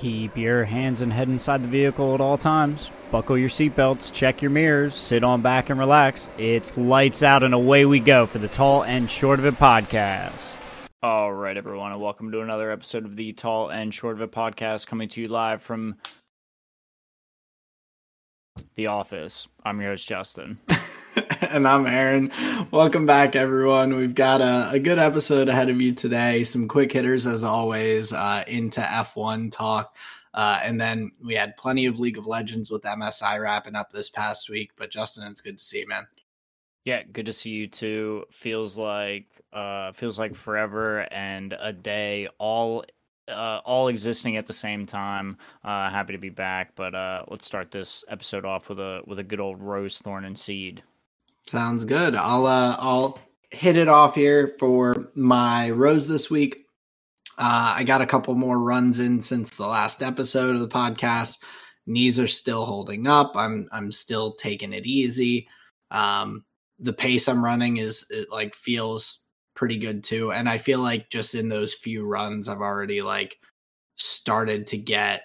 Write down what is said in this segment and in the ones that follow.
Keep your hands and head inside the vehicle at all times. Buckle your seatbelts, check your mirrors, sit on back and relax. It's lights out and away we go for the Tall and Short of It podcast. All right, everyone, and welcome to another episode of the Tall and Short of It podcast coming to you live from the office. I'm your host, Justin. and I'm Aaron. Welcome back, everyone. We've got a, a, good episode ahead of you today. Some quick hitters, as always, uh, into F1 talk. Uh, and then we had plenty of League of Legends with MSI wrapping up this past week. But Justin, it's good to see you, man. Yeah, good to see you too. Feels like uh, feels like forever and a day all uh, all existing at the same time. Uh, happy to be back, but uh, let's start this episode off with a with a good old rose, thorn, and seed. Sounds good. I'll uh, I'll hit it off here for my rose this week. Uh, I got a couple more runs in since the last episode of the podcast. Knees are still holding up. I'm I'm still taking it easy. Um, the pace I'm running is it like feels pretty good too, and I feel like just in those few runs, I've already like started to get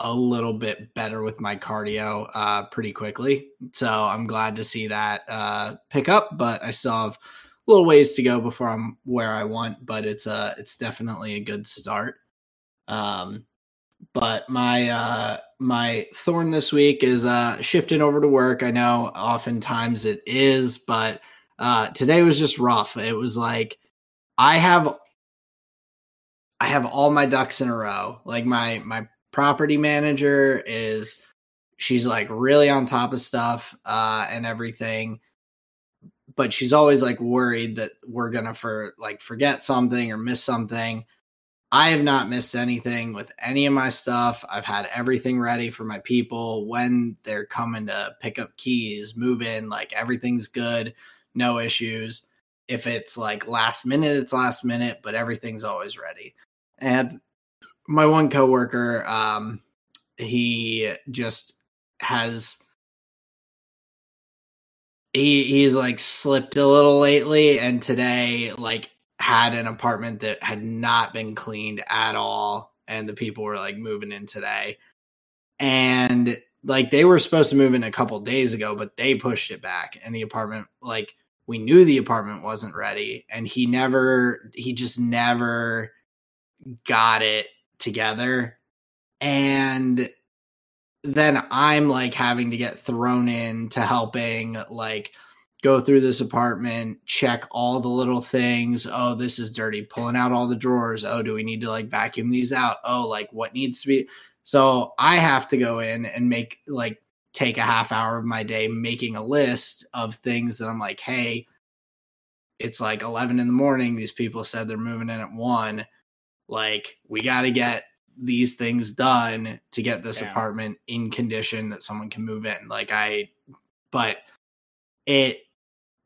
a little bit better with my cardio uh, pretty quickly. So I'm glad to see that uh, pick up, but I still have a little ways to go before I'm where I want. But it's a uh, it's definitely a good start. Um, but my uh, my thorn this week is uh, shifting over to work. I know oftentimes it is, but uh, today was just rough. It was like I have I have all my ducks in a row. Like my my property manager is she's like really on top of stuff uh, and everything but she's always like worried that we're gonna for like forget something or miss something. I have not missed anything with any of my stuff. I've had everything ready for my people. When they're coming to pick up keys move in like everything's good no issues. If it's like last minute it's last minute but everything's always ready. And my one coworker, um, he just has he he's like slipped a little lately, and today like had an apartment that had not been cleaned at all, and the people were like moving in today, and like they were supposed to move in a couple days ago, but they pushed it back, and the apartment like we knew the apartment wasn't ready, and he never he just never got it together and then I'm like having to get thrown in to helping like go through this apartment, check all the little things. Oh, this is dirty. Pulling out all the drawers. Oh, do we need to like vacuum these out? Oh, like what needs to be. So I have to go in and make like take a half hour of my day making a list of things that I'm like, hey, it's like 11 in the morning. These people said they're moving in at one. Like, we got to get these things done to get this apartment in condition that someone can move in. Like, I, but it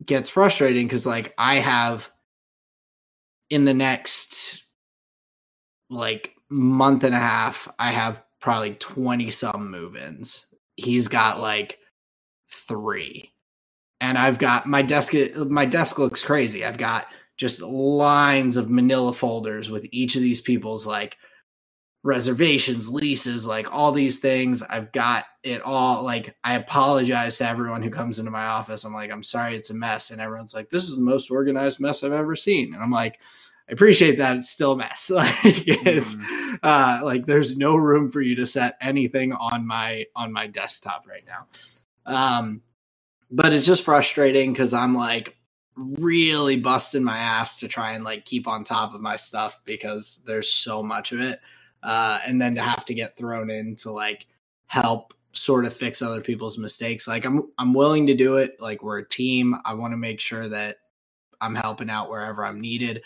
gets frustrating because, like, I have in the next like month and a half, I have probably 20 some move ins. He's got like three. And I've got my desk, my desk looks crazy. I've got just lines of manila folders with each of these people's like reservations, leases, like all these things. I've got it all. Like, I apologize to everyone who comes into my office. I'm like, I'm sorry it's a mess. And everyone's like, this is the most organized mess I've ever seen. And I'm like, I appreciate that it's still a mess. like it's mm. uh like there's no room for you to set anything on my on my desktop right now. Um but it's just frustrating because I'm like, really busting my ass to try and like keep on top of my stuff because there's so much of it. Uh, and then to have to get thrown in to like help sort of fix other people's mistakes. Like I'm I'm willing to do it. Like we're a team. I want to make sure that I'm helping out wherever I'm needed.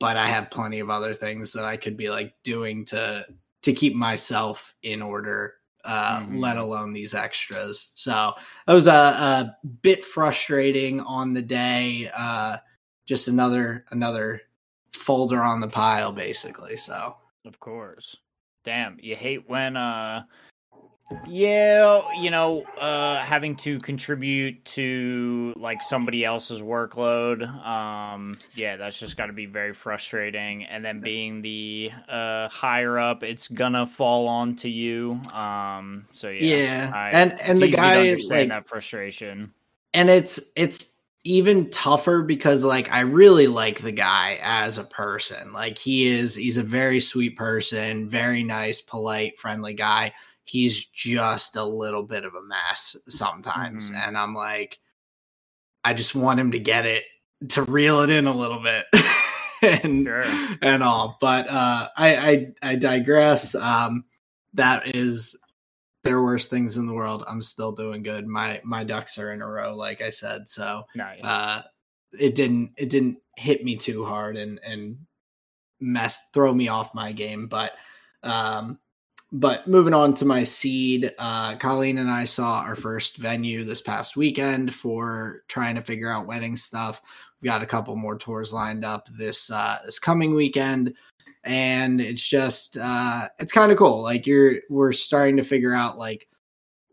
But I have plenty of other things that I could be like doing to to keep myself in order uh, mm-hmm. let alone these extras. So that was a, a bit frustrating on the day. Uh, just another another folder on the pile, basically. So of course, damn, you hate when uh Yeah, you know, uh, having to contribute to like somebody else's workload. Um, yeah, that's just got to be very frustrating. And then being the uh, higher up, it's gonna fall onto you. Um, so yeah, Yeah, I- and and the guy understand like that frustration. and it's it's even tougher because like I really like the guy as a person. Like he is he's a very sweet person, very nice, polite, friendly guy. He's just a little bit of a mess sometimes Mhm. and I'm like I just want him to get it to reel it in a little bit. and Sure. and all. But uh I I I digress. Um that is there are worse things in the world. I'm still doing good. My my ducks are in a row, like I said. So Nice. uh, it didn't it didn't hit me too hard and and mess throw me off my game. But um, but moving on to my seed, uh, Colleen and I saw our first venue this past weekend for trying to figure out wedding stuff. We got a couple more tours lined up this uh, this coming weekend. And it's just uh it's kind of cool. Like you're we're starting to figure out like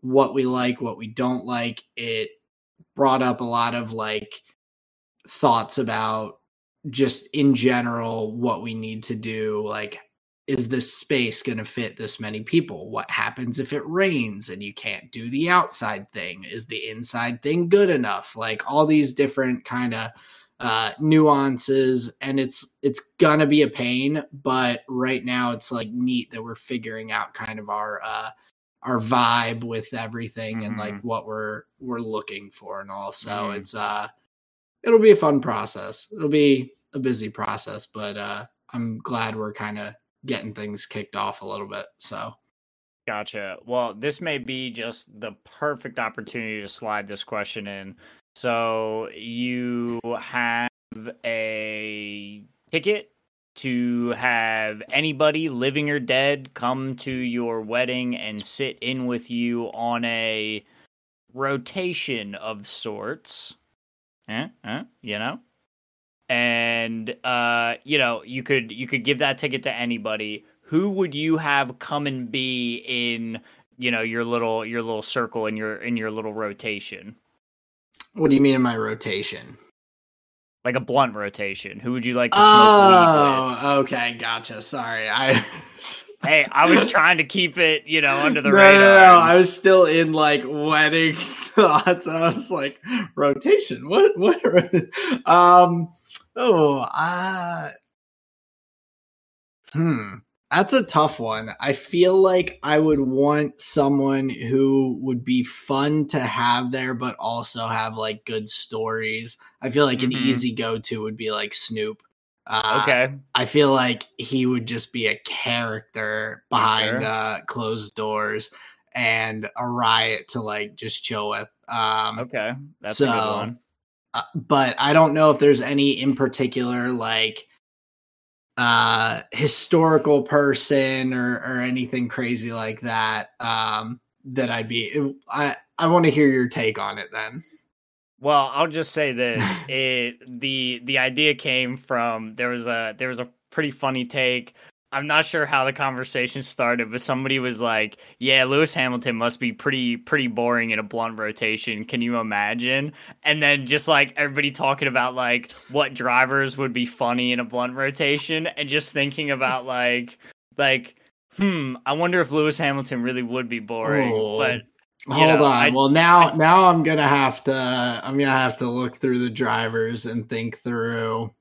what we like what we don't like. It brought up a lot of like thoughts about just in general what we need to do like is this space going to fit this many people? What happens if it rains and you can't do the outside thing? Is the inside thing good enough? Like all these different kind of uh, nuances and it's it's gonna be a pain but right now it's like neat that we're figuring out kind of our uh our vibe with everything and like Mhm. what we're we're looking for and all. So Mhm. it's uh it'll be a fun process. It'll be a busy process but uh i'm glad we're kind of getting things kicked off a little bit so Gotcha. Well, this may be just the perfect opportunity to slide this question in. So you have a ticket to have anybody living or dead come to your wedding and sit in with you on a rotation of sorts. Eh? Eh? You know? And uh, you know, you could you could give that ticket to anybody. Who would you have come and be in, you know, your little your little circle in your in your little rotation? what do you mean in my rotation Like a blunt rotation. Who would you like to smoke oh okay gotcha sorry i Hey, I was trying to keep it, you know, under the no, radar. No, no, I was still in like wedding thoughts. I was like, rotation. What? What? Um. Oh. Uh. Hmm. That's a tough one. I feel like I would want someone who would be fun to have there, but also have like good stories. I feel like Mhm. an easy go to would be like Snoop. Uh, okay. I feel like he would just be a character behind Sure. uh, closed doors and a riot to like just chill with. Um, Okay. That's a good one. Uh, but I don't know if there's any in particular like uh historical person or or anything crazy like that um that I'd be I I want to hear your take on it then. Well, I'll just say this: it the the idea came from there was a there was a pretty funny take. I'm not sure how the conversation started, but somebody was like, "Yeah, Lewis Hamilton must be pretty pretty boring in a blunt rotation. Can you imagine?" And then just like everybody talking about like what drivers would be funny in a blunt rotation, and just thinking about like like hmm, I wonder if Lewis Hamilton really would be boring, Oh. but. Hold know, on. I- well, now I- now I'm gonna have to I'm gonna have to look through the drivers and think through.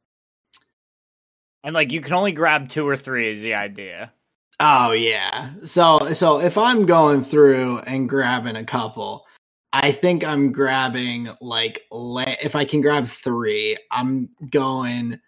And like you can only grab two or three is the idea. Oh yeah. So so if I'm going through and grabbing a couple, I think I'm grabbing like if I can grab three, I'm going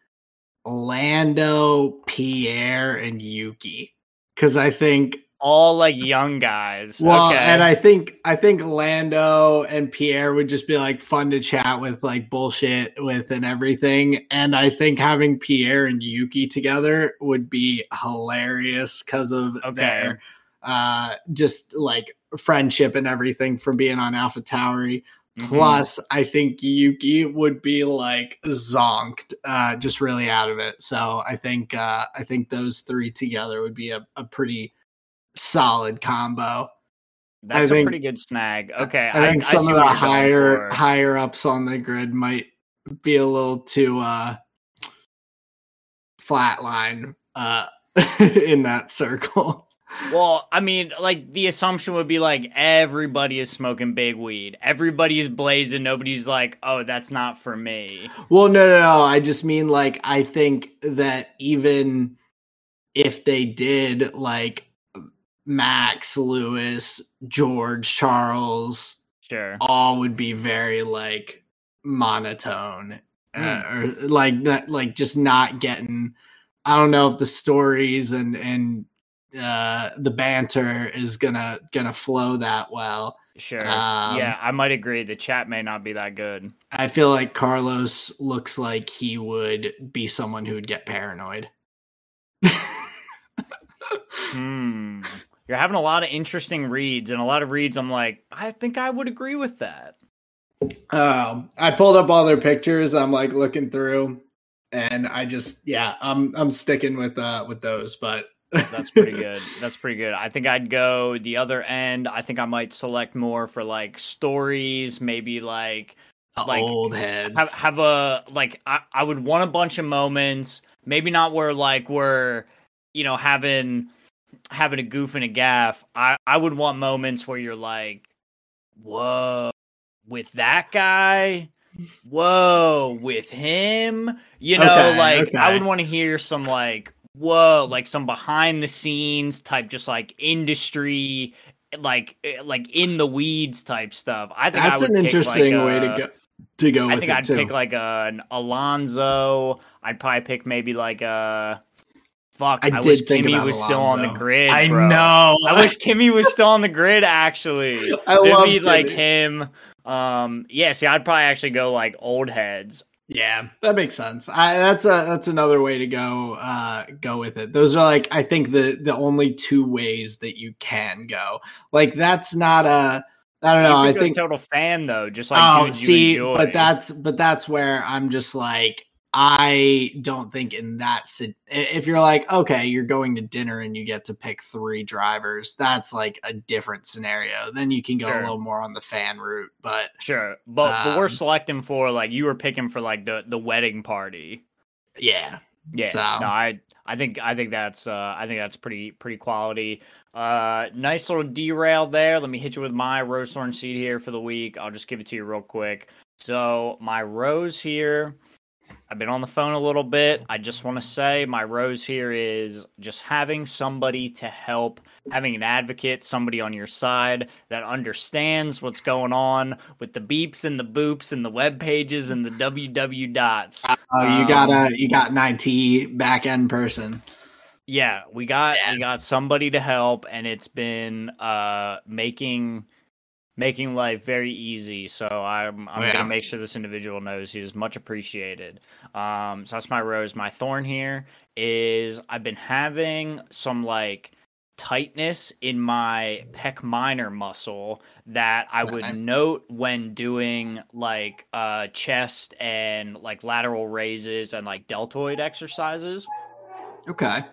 Lando, Pierre, and Yuki because I think All like young guys. well, okay. and I think I think Lando and Pierre would just be like fun to chat with, like bullshit with, and everything. And I think having Pierre and Yuki together would be hilarious because of Okay. their uh, just like friendship and everything from being on Alpha Tauri. Mhm. Plus, I think Yuki would be like zonked, uh, just really out of it. So I think uh, I think those three together would be a, a pretty solid combo. That's I a think- pretty good snag. Okay, I think I some see of the what you're going higher higher ups on the grid might be a little too uh flatline uh in that circle. Well, I mean, like the assumption would be like everybody is smoking big weed, everybody's is blazing. Nobody's like, oh, that's not for me. Well, no, no, no. I just mean like I think that even if they did like Max, Lewis, George, Charles, Sure. all would be very like monotone uh, or like that, like just not getting. I don't know if the stories and and uh the banter is gonna gonna flow that well. Sure. Um, yeah, I might agree. The chat may not be that good. I feel like Carlos looks like he would be someone who would get paranoid. Hmm. You're having a lot of interesting reads, and a lot of reads. I'm like, I think I would agree with that. Um, I pulled up all their pictures. I'm like looking through, and I just yeah, I'm I'm sticking with uh with those. But That's pretty good. That's pretty good. I think I'd go the other end. I think I might select more for like stories, maybe like The Like, old heads. have have a like I, I would want a bunch of moments maybe not where like we're you know having having a goof and a gaff i i would want moments where you're like whoa with that guy whoa with him you know Okay, like i would want to hear some like whoa like some behind the scenes type just like industry like eh, like in the weeds type stuff i think I That's would an pick, like, interesting way to go to go I think I'd too. pick like a, an Alonso. I'd probably pick maybe like a. Fuck, I I, did wish think Kimi was still on the grid. I bro. know. I wish Kimi was still on the grid. Actually, I so love be like him. Um, yeah. See, I'd probably actually go like old heads. Yeah, that makes sense. I, that's a that's another way to go uh go with it. Those are like I think the the only two ways that you can go. Like that's not a I don't know. I think total fan though, just like oh dudes you see, but that's but that's where I'm just like I don't think in that if you're like okay, you're going to dinner and you get to pick three drivers, that's like a different scenario. Then you can go Sure. a little more on the fan route, but sure. But but we're Um, selecting for like you were picking for like the the wedding party. yeah. Yeah, So- no, I I think I think that's uh I think that's pretty pretty quality. Uh nice little derail there. Let me hit you with my rose thorn seed here for the week. I'll just give it to you real quick. So my rose here I've been on the phone a little bit. I just want to say my rose here is just having somebody to help, having an advocate, somebody on your side that understands what's going on with the beeps and the boops and the web pages and the www dots. Oh, you got Um, a you got an IT back end person. Yeah, we got Yeah. we got somebody to help, and it's been uh making making life very easy. So I'm I'm Oh, yeah. gonna make sure this individual knows he is much appreciated. Um, so that's my rose. My thorn here is I've been having some like tightness in my pec minor muscle that I would Okay. note when doing like uh chest and like lateral raises and like deltoid exercises Okay.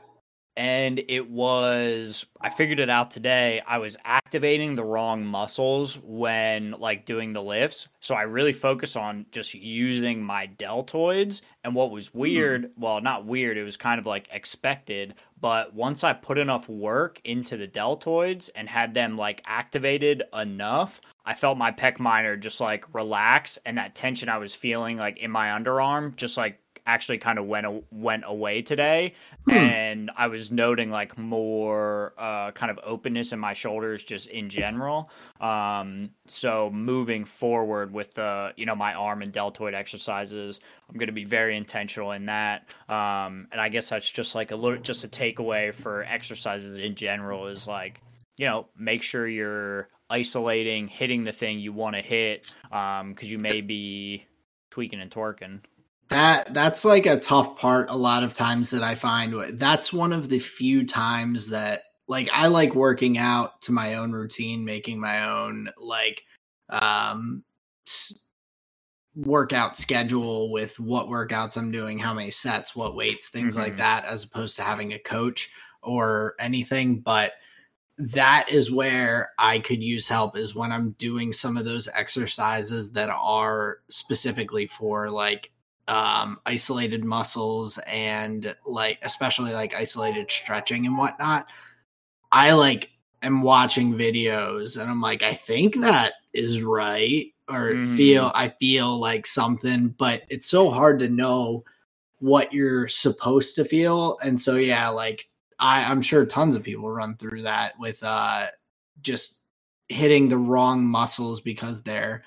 And it was i figured it out today i was activating the wrong muscles when like doing the lifts. So i really focus on just using my deltoids. And what was hmm. weird well not weird it was kind of like expected. But once i put enough work into the deltoids and had them like activated enough i felt my pec minor just like relax. And that tension i was feeling like in my underarm just like actually kind of went went away today Hmm. and I was noting like more uh, kind of openness in my shoulders just in general. Um, so moving forward with the you know my arm and deltoid exercises, I'm going to be very intentional in that. Um, and I guess that's just like a little just a takeaway for exercises in general is like you know make sure you're isolating, hitting the thing you want to hit because you may be tweaking and twerking. That that's like a tough part a lot of times that I find that's one of the few times that like I like working out to my own routine, making my own like um s- workout schedule with what workouts I'm doing, how many sets, what weights, things like Mhm. that as opposed to having a coach or anything, but that is where I could use help is when I'm doing some of those exercises that are specifically for like um, isolated muscles and like especially like isolated stretching and whatnot. I like am watching videos and I'm like, I think that is right or mm. feel I feel like something, but it's so hard to know what you're supposed to feel. And so yeah, like I, I'm sure tons of people run through that with uh just hitting the wrong muscles because they're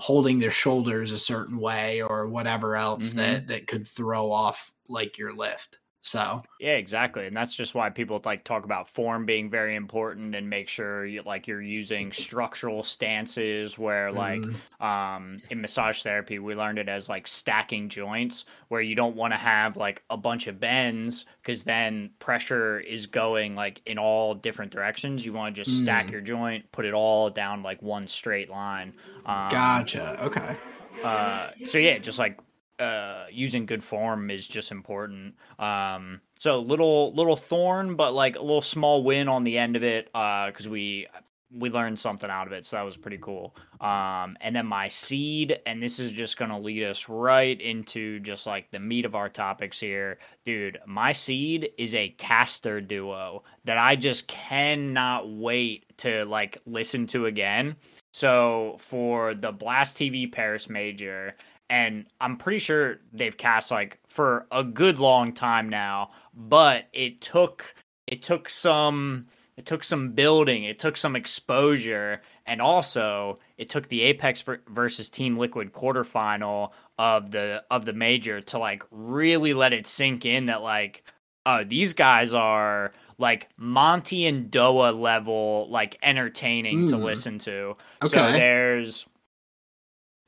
holding their shoulders a certain way or whatever else mm-hmm. that that could throw off like your lift. So yeah, exactly, and that's just why people like talk about form being very important and make sure you like you're using structural stances. Where like mm. um, in massage therapy, we learned it as like stacking joints, where you don't want to have like a bunch of bends because then pressure is going like in all different directions. You want to just mm. stack your joint, put it all down like one straight line. Um, gotcha. Okay. Uh, so yeah, just like uh, using good form is just important. Um, so little little thorn, but like a little small win on the end of it because uh, we we learned something out of it, so that was pretty cool. Um, and then my seed, and this is just gonna lead us right into just like the meat of our topics here, dude. My seed is a caster duo that I just cannot wait to like listen to again. So for the Blast TV Paris Major, and I'm pretty sure they've cast like for a good long time now, but it took it took some it took some building, it took some exposure, and also it took the Apeks versus Team Liquid quarterfinal of the of the major to like really let it sink in that like uh these guys are like Monte and Doa level like entertaining mm. to listen to. Okay. So there's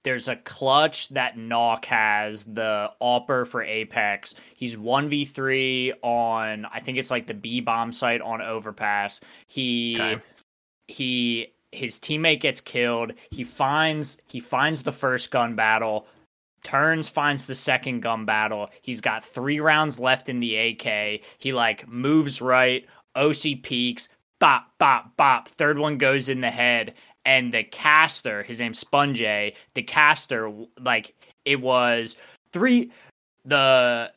there's a clutch that nawwk has, the AWPer for Apeks. He's 1v3 on I think it's like the B bomb site on Overpass. He okay. he his teammate gets killed. He finds he finds the first gun battle, turns finds the second gun battle. He's got 3 rounds left in the AK. He like moves right, OC peaks, bop bop bop. Third one goes in the head and the caster, his name's Sponge, the caster, like it was three the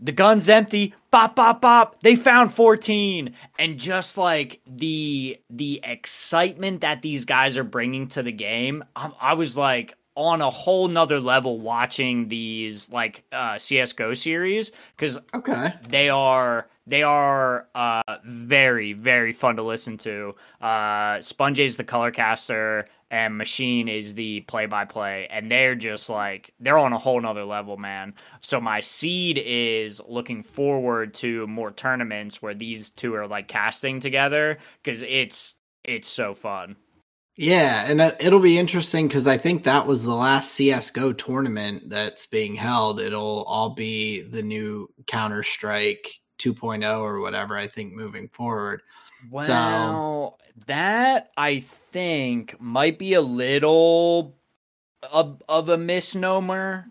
the gun's empty bop bop bop they found 14 and just like the the excitement that these guys are bringing to the game I, I was like on a whole nother level watching these like uh csgo series because okay. they are they are uh, very, very fun to listen to. Uh, Sponge is the color caster, and Machine is the play by play. And they're just like, they're on a whole nother level, man. So my seed is looking forward to more tournaments where these two are like casting together because it's it's so fun. Yeah, and uh, it'll be interesting because I think that was the last CS:GO tournament that's being held. It'll all be the new Counter Strike 2.0 or whatever, I think, moving forward. Well, so, that I think might be a little of, of a misnomer.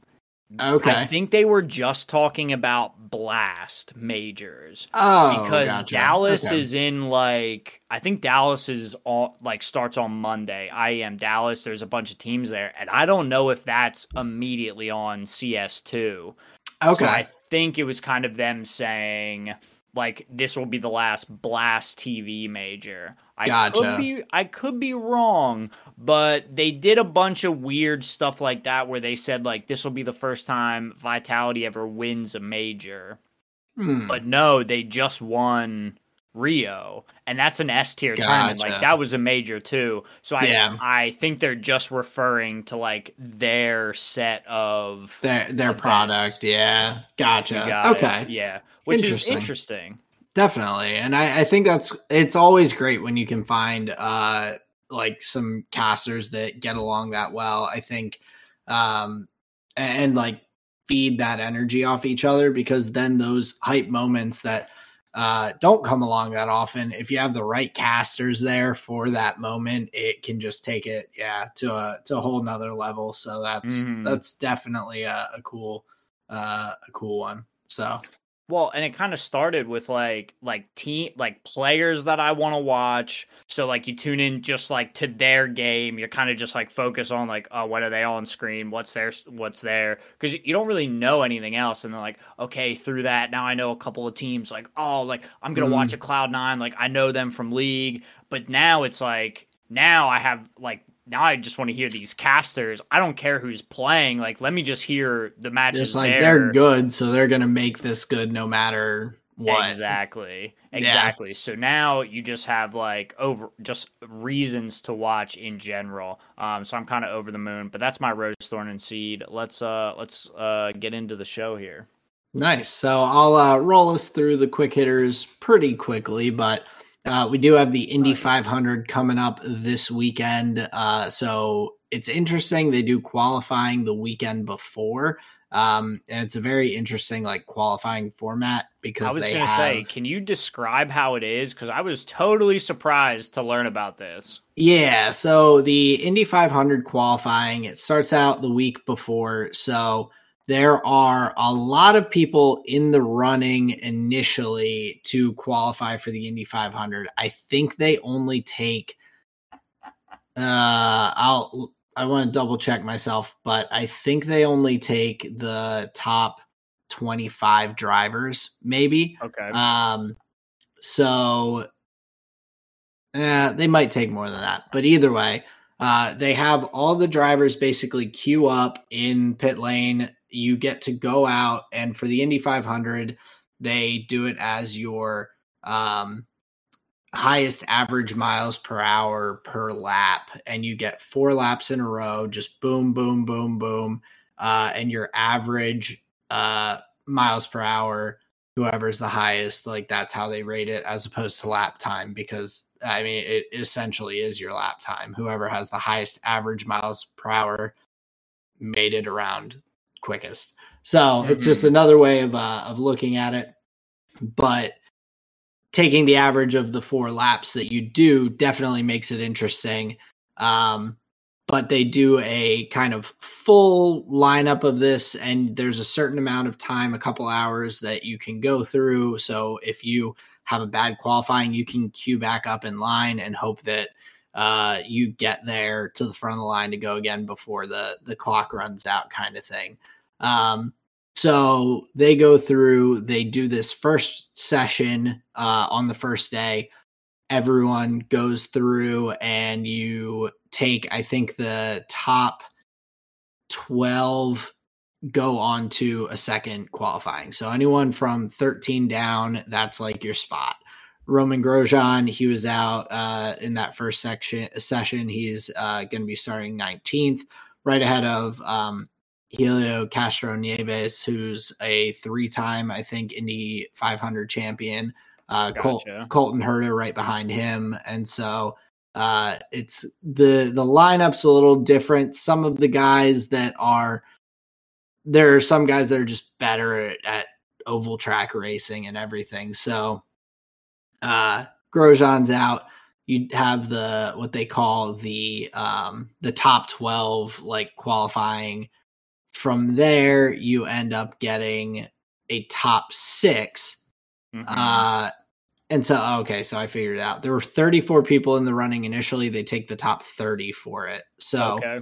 Okay. I think they were just talking about blast majors. Oh, because gotcha. Dallas okay. is in like I think Dallas is all like starts on Monday. I am Dallas. There's a bunch of teams there, and I don't know if that's immediately on CS2. Okay. So I think it was kind of them saying like this will be the last blast TV major. I gotcha. could be I could be wrong, but they did a bunch of weird stuff like that where they said like this will be the first time Vitality ever wins a major. Hmm. But no, they just won Rio, and that's an S tier gotcha. tournament. Like that was a major too. So I yeah. I think they're just referring to like their set of their their events. product. Yeah, gotcha. Okay, it. yeah, which is interesting. Definitely, and I, I think that's it's always great when you can find uh like some casters that get along that well. I think, um, and, and like feed that energy off each other because then those hype moments that uh, don't come along that often. If you have the right casters there for that moment, it can just take it, yeah, to a to a whole nother level. So that's mm. that's definitely a, a cool uh, a cool one. So Well, and it kind of started with like like team like players that I want to watch. So like you tune in just like to their game. You're kind of just like focus on like oh what are they on screen? What's their what's there? Because you don't really know anything else. And then like okay through that now I know a couple of teams. Like oh like I'm gonna mm. watch a Cloud Nine. Like I know them from League. But now it's like now I have like now I just want to hear these casters. I don't care who's playing. Like, let me just hear the matches. Just like there. they're good, so they're gonna make this good no matter what. Exactly. Exactly. Yeah. So now you just have like over just reasons to watch in general. Um, so I'm kind of over the moon. But that's my rose thorn and seed. Let's uh let's uh get into the show here. Nice. So I'll uh, roll us through the quick hitters pretty quickly, but uh, we do have the Indy 500 coming up this weekend. Uh, so it's interesting. They do qualifying the weekend before. Um, and it's a very interesting like qualifying format because I was going to have... say, can you describe how it is? Because I was totally surprised to learn about this. Yeah, so the Indy 500 qualifying it starts out the week before. So there are a lot of people in the running initially to qualify for the Indy 500. I think they only take uh I'll I want to double check myself, but I think they only take the top 25 drivers maybe. Okay. Um so uh, they might take more than that, but either way, uh, they have all the drivers basically queue up in pit lane you get to go out and for the Indy 500, they do it as your um, highest average miles per hour per lap, and you get four laps in a row, just boom, boom, boom, boom, uh, and your average uh, miles per hour, whoever's the highest, like that's how they rate it, as opposed to lap time, because I mean it essentially is your lap time. Whoever has the highest average miles per hour made it around quickest. So mm-hmm. it's just mm-hmm. another way of uh, of looking at it. But taking the average of the four laps that you do definitely makes it interesting. Um, but they do a kind of full lineup of this, and there's a certain amount of time, a couple hours that you can go through. So if you have a bad qualifying, you can queue back up in line and hope that uh, you get there to the front of the line to go again before the the clock runs out, kind of thing. Um, so they go through, they do this first session uh, on the first day. Everyone goes through, and you take, I think, the top 12 go on to a second qualifying. So anyone from 13 down, that's like your spot. Romain Grosjean, he was out uh, in that first section session. He's uh, going to be starting 19th, right ahead of um, Helio Castroneves, who's a three-time, I think, Indy 500 champion. Uh, gotcha. Col- Colton Herta right behind him, and so uh, it's the the lineup's a little different. Some of the guys that are there are some guys that are just better at, at oval track racing and everything. So uh, Grosjean's out, you have the what they call the um, the top twelve like qualifying. From there, you end up getting a top 6 mm-hmm. Uh, and so okay, so I figured it out. There were 34 people in the running initially. They take the top 30 for it. So okay.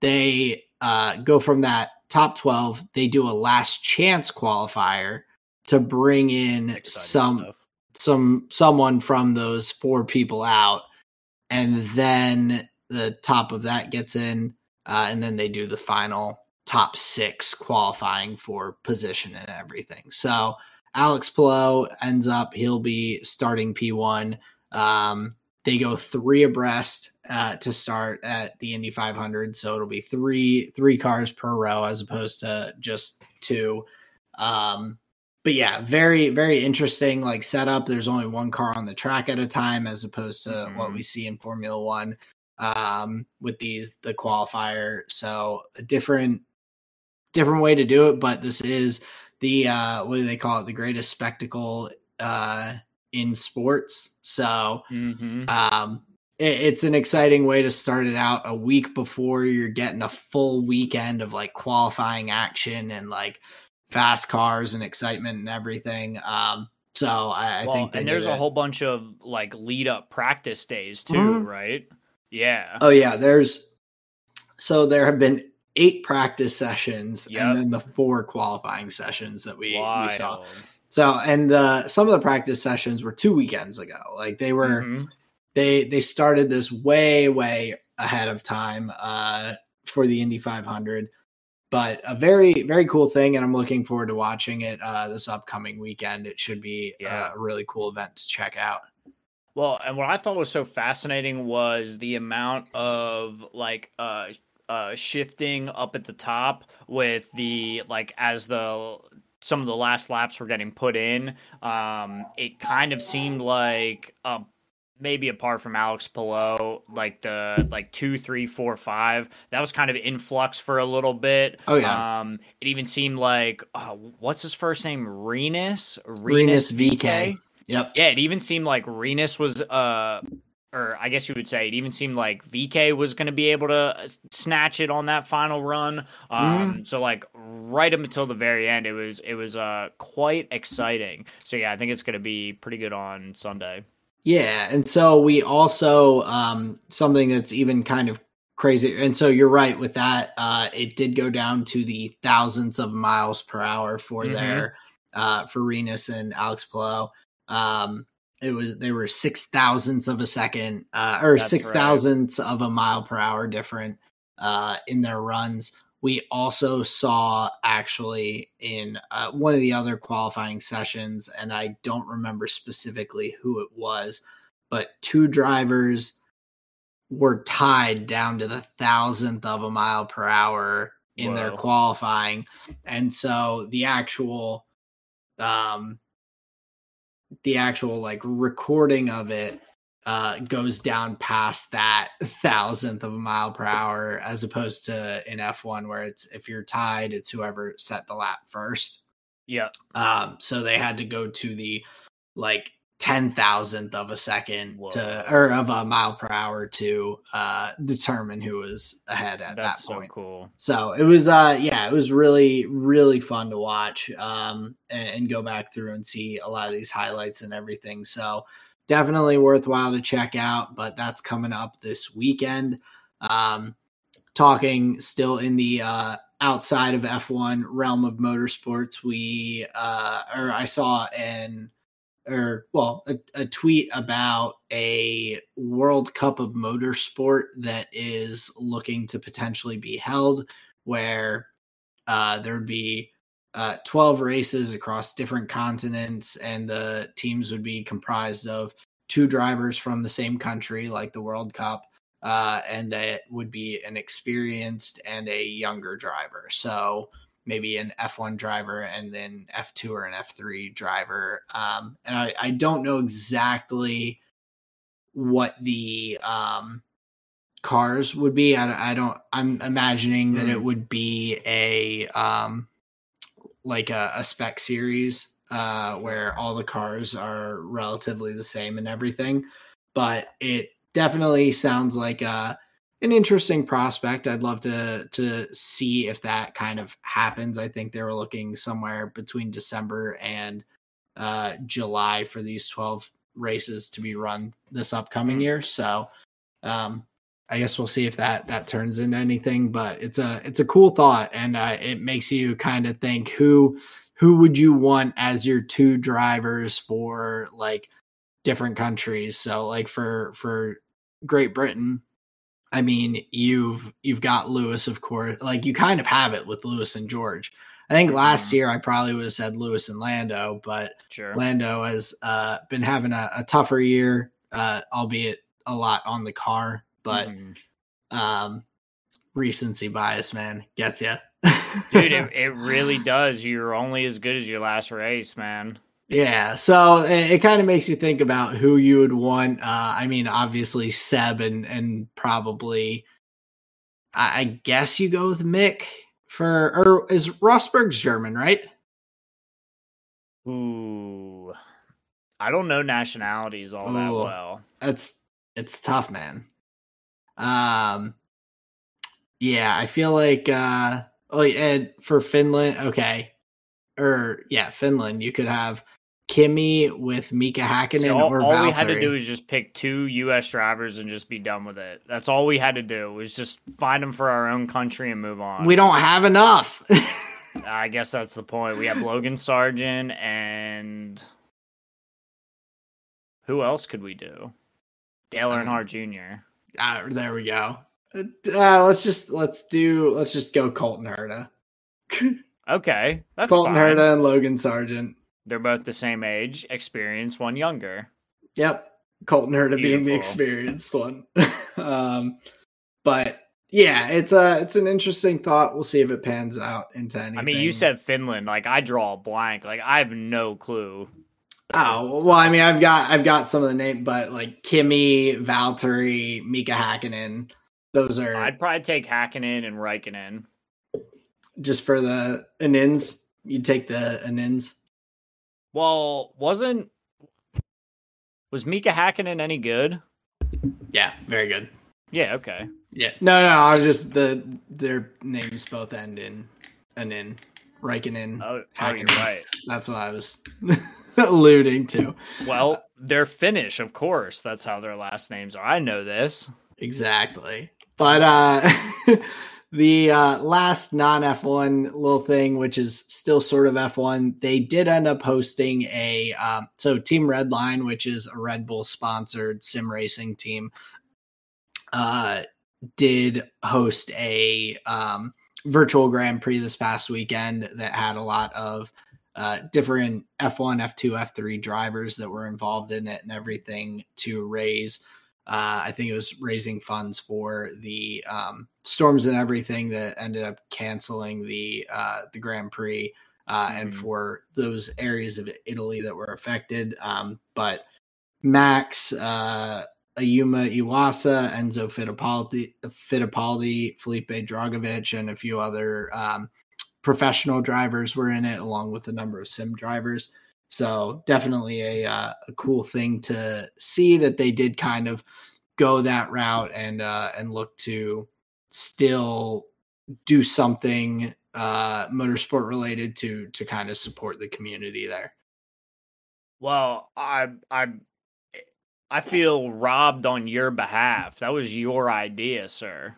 they uh, go from that top 12. They do a last chance qualifier to bring in Exciting some stuff some someone from those four people out, and then the top of that gets in, uh, and then they do the final top six qualifying for position and everything. So Alex Palou ends up he'll be starting P one. Um, they go three abreast uh, to start at the Indy 500, so it'll be three three cars per row as opposed to just two. Um, but yeah, very very interesting like setup. There's only one car on the track at a time as opposed to mm-hmm. what we see in Formula 1 um with these the qualifier. So a different different way to do it, but this is the uh what do they call it? The greatest spectacle uh in sports. So mm-hmm. um it, it's an exciting way to start it out a week before you're getting a full weekend of like qualifying action and like fast cars and excitement and everything. Um, so I, I Well, think and there's a whole bunch of like lead up practice days too, Mhm. right? Yeah. Oh yeah, there's so there have been eight practice sessions Yep. and then the four qualifying sessions that we, we saw. So and uh, some of the practice sessions were two weekends ago. Like they were Mhm. they they started this way way ahead of time uh, for the Indy 500. But a very very cool thing, and I'm looking forward to watching it uh, this upcoming weekend. It should be Yeah. uh, a really cool event to check out. Well, and what I thought was so fascinating was the amount of like uh uh shifting up at the top with the like as the some of the last laps were getting put in. Um it kind of seemed like uh maybe apart from Alex Palou, like the like two, three, four, five, that was kind of in flux for a little bit. Oh, yeah. Um it even seemed like uh, what's his first name? Rinus? Rinus VeeKay. Yep. Yeah, it even seemed like Rinus was uh or I guess you would say it even seemed like VeeKay was going to be able to snatch it on that final run. Um so like right up until the very end it was it was uh quite exciting. So yeah, I think it's going to be pretty good on Sunday. Yeah, and so we also um something that's even kind of crazy. And so you're right with that. Uh it did go down to the thousandths of miles per hour for Mhm. their uh for Rinus and Alex Palou. Um it was they were six thousandths of a second uh or That's six right. thousandths of a mile per hour different uh in their runs. We also saw actually in uh, one of the other qualifying sessions, and I don't remember specifically who it was, but two drivers were tied down to the thousandth of a mile per hour in their qualifying. And so the actual, um, the actual like recording of it uh, goes down past that thousandth of a mile per hour as opposed to in F1 where it's if you're tied, it's whoever set the lap first. Yeah. Um, so they had to go to the like ten thousandth of a second Whoa. to or of a mile per hour to uh, determine who was ahead at That's that so point. cool. So it was uh yeah, it was really really fun to watch um and, and go back through and see a lot of these highlights and everything. So definitely worthwhile to check out, but that's coming up this weekend. Um talking still in the uh outside of F1 realm of motorsports, we uh or I saw an or well a, a tweet about a world cup of motorsport that is looking to potentially be held where uh, there would be uh, 12 races across different continents and the teams would be comprised of two drivers from the same country like the world cup uh, and that would be an experienced and a younger driver so maybe an F1 driver and then F2 or an F3 driver. Um, and I, I don't know exactly what the um, cars would be. I, I don't, I'm imagining that it Hmm. would be a, um, like a, a spec series uh, where all the cars are relatively the same and everything. But it definitely sounds like a, an interesting prospect. I'd love to to see if that kind of happens. I think they were looking somewhere between December and uh, July for these twelve races to be run this upcoming Mm. year. So um, I guess we'll see if that that turns into anything. But it's a it's a cool thought, and uh, it makes you kind of think who who would you want as your two drivers for like different countries. So like for for Great Britain, I mean, you've you've got Lewis, of course. Like you kind of have it with Lewis and George. I think last Mhm. year I probably would have said Lewis and Lando, but Sure. Lando has uh, been having a, a tougher year, uh, albeit a lot on the car. But Mhm. um, recency bias, man, gets you, Dude, it, it really does. You're only as good as your last race, man. Yeah, so it, it kind of makes you think about who you would want. Uh, I mean, obviously Seb and and probably, I, I guess you go with Mick for or is Rosberg's German, right? Ooh. I don't know nationalities all that well. That's it's tough, man. Um, yeah, I feel like uh, oh, and for Finland, okay, or yeah, Finland. You could have Kimi with Mika Hakkinen See, all, or all Valtteri. we had to do was just pick two U.S. drivers and just be done with it. That's all we had to do was just find them for our own country and move on. we don't have enough. I guess that's the point. We have Logan Sargeant and who else could we do? Dale Earnhardt Jr. Ah, there we go. Uh, let's just let's do let's just go Colton Herta. Okay, that's Colton fine. Herta and Logan Sargeant. They're both the same age, experience, one younger. Yep. Colton Herta being the experienced one. um, but yeah, it's a it's an interesting thought. We'll see if it pans out into anything. I mean, you said Finland. Like I draw a blank. Like I have no clue. Oh well, I mean, I've got I've got some of the name, but like Kimi, Valtteri, Mika Hakkinen, those are I'd probably take Hakkinen and Raikkonen. just for the Anins. you'd take the Anins. Well, wasn't was Mika Hakkinen any good? Yeah, very good. Yeah. Okay. Yeah, no, no, I was just the their names both end in Anin, Raikkonen. Oh, oh you're right. That's what I was alluding to. Well, they're Finnish, of course. That's how their last names are. I know this. Exactly. But uh the uh last non F1 little thing which is still sort of F1, they did end up hosting a um so Team Redline, which is a Red Bull sponsored sim racing team, uh did host a um virtual Grand Prix this past weekend that had a lot of uh, different F1, F2, F3 drivers that were involved in it and everything to raise uh, I think it was raising funds for the um, storms and everything that ended up canceling the uh, the Grand Prix uh, and Mhm. for those areas of Italy that were affected. Um, but Max, uh, Ayumu Iwasa, Enzo Fittipaldi, Fittipaldi, Felipe Drugovich, and a few other um, professional drivers were in it, along with a number of sim drivers. So definitely a uh, a cool thing to see that they did kind of go that route and uh, and look to still do something uh, motorsport related to to kind of support the community there. Well, I I I feel robbed on your behalf. That was your idea, sir.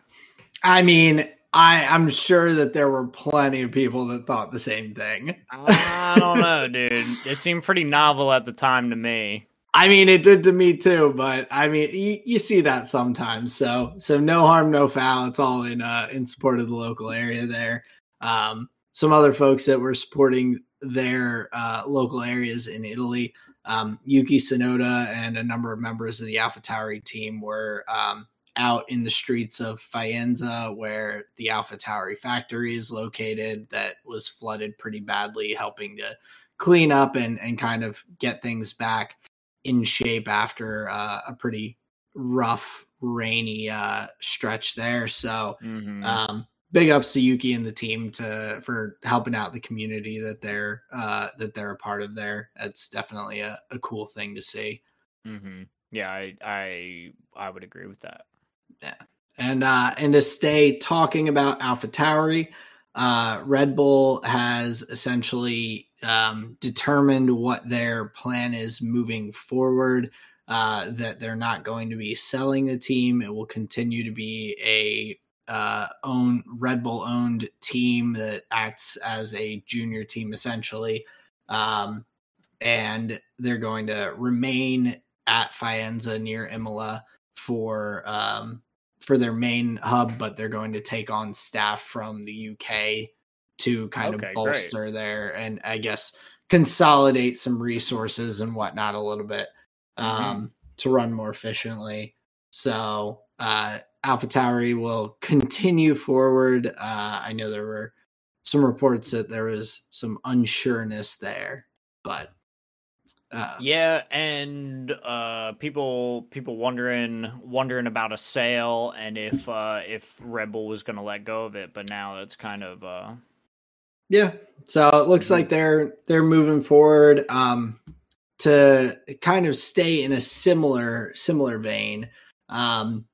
I mean, I I'm sure that there were plenty of people that thought the same thing. I don't know, dude. It seemed pretty novel at the time to me. I mean, it did to me too, but I mean, you, you see that sometimes. So, so no harm, no foul. It's all in uh, in support of the local area there. Um, some other folks that were supporting their uh, local areas in Italy, um, Yuki Tsunoda and a number of members of the AlphaTauri team were um, out in the streets of Faenza, where the AlphaTauri factory is located, that was flooded pretty badly, helping to clean up and and kind of get things back in shape after uh, a pretty rough, rainy uh, stretch there. So, Mhm. um, big ups to Yuki and the team to for helping out the community that they're uh, that they're a part of there. It's definitely a, a cool thing to see. hmm Yeah, I I I would agree with that. And uh, and to stay talking about AlphaTauri, uh, Red Bull has essentially um, determined what their plan is moving forward. Uh, that they're not going to be selling the team. It will continue to be a uh, own Red Bull owned team that acts as a junior team essentially, um, and they're going to remain at Faenza near Imola for um, for their main hub, but they're going to take on staff from the UK to kind Okay, of great. bolster there and I guess consolidate some resources and whatnot a little bit um, to run more efficiently. So uh, AlphaTauri will continue forward. Uh, I know there were some reports that there was some unsureness there, but uh, Yeah, and uh, people people wondering wondering about a sale and if uh, if Red Bull was going to let go of it, but now it's kind of uh, Yeah. So it looks like they're they're moving forward um to kind of stay in a similar similar vein. Um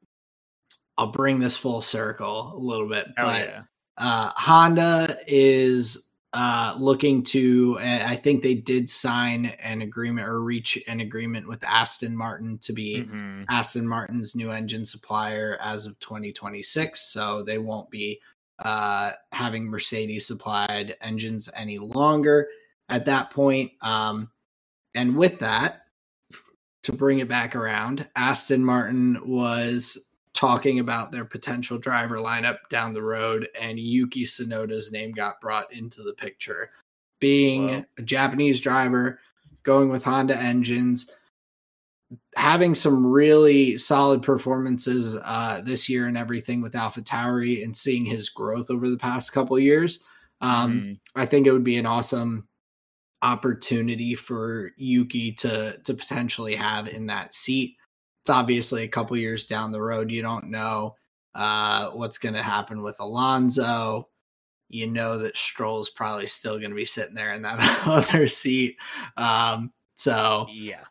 I'll bring this full circle a little bit, oh but yeah, uh Honda is uh, looking to, I think they did sign an agreement or reach an agreement with Aston Martin to be mm-hmm. Aston Martin's new engine supplier as of 2026. So they won't be uh, having Mercedes supplied engines any longer at that point. Um, and with that, to bring it back around, Aston Martin was talking about their potential driver lineup down the road, and Yuki Tsunoda's name got brought into the picture. Being a Japanese driver, going with Honda engines, having some really solid performances uh, this year and everything with Alpha Tauri, and seeing his growth over the past couple years. Um, mm. I think it would be an awesome opportunity for Yuki to to potentially have in that seat it's obviously a couple years down the road. You don't know uh, what's going to happen with Alonso. You know that Stroll's probably still going to be sitting there in that other seat. Um, so yeah,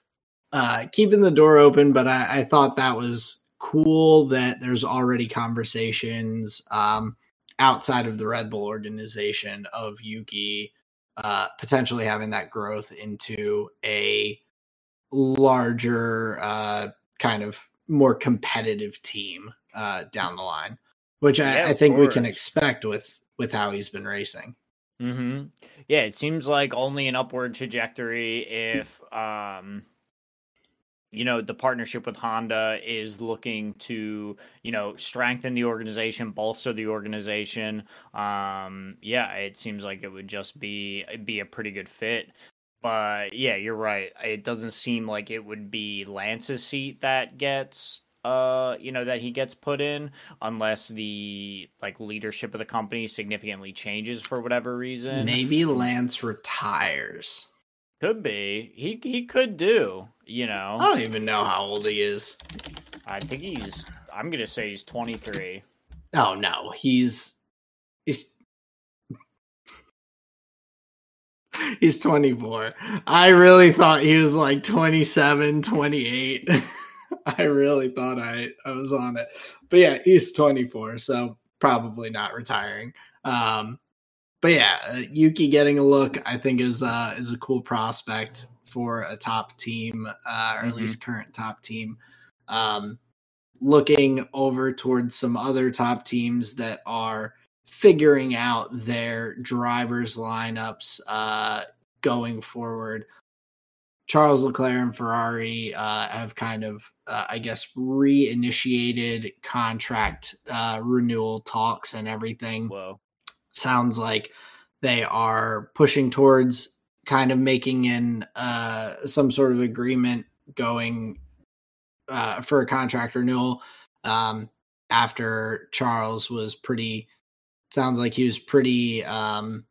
uh, keeping the door open. But I, I, thought that was cool that there's already conversations um, outside of the Red Bull organization of Yuki uh, potentially having that growth into a larger uh, kind of more competitive team uh, down the line, which I, I think we can expect with with how he's been racing. Mm-hmm. Yeah, it seems like only an upward trajectory if um you know the partnership with Honda is looking to you know strengthen the organization, bolster the organization. Um, yeah, it seems like it would just be be a pretty good fit. But yeah, you're right. It doesn't seem like it would be Lance's seat that gets uh you know that he gets put in unless the like leadership of the company significantly changes for whatever reason. Maybe Lance retires. Could be. He he could do, you know. I don't even know how old he is. I think he's I'm going to say he's 23. Oh no, he's he's He's 24. I really thought he was like 27, 28. I really thought I, I was on it. But yeah, he's 24, so probably not retiring. Um, but yeah, uh, Yuki getting a look, I think is uh, is a cool prospect for a top team, uh, or at mm-hmm. least current top team. Um, looking over towards some other top teams that are figuring out their drivers lineups uh, going forward. Charles Leclerc and Ferrari uh, have kind of, uh, I guess, reinitiated contract uh, renewal talks and everything. Whoa. Sounds like they are pushing towards kind of making in uh, some sort of agreement going uh, for a contract renewal um, after Charles was pretty sounds like he was pretty um,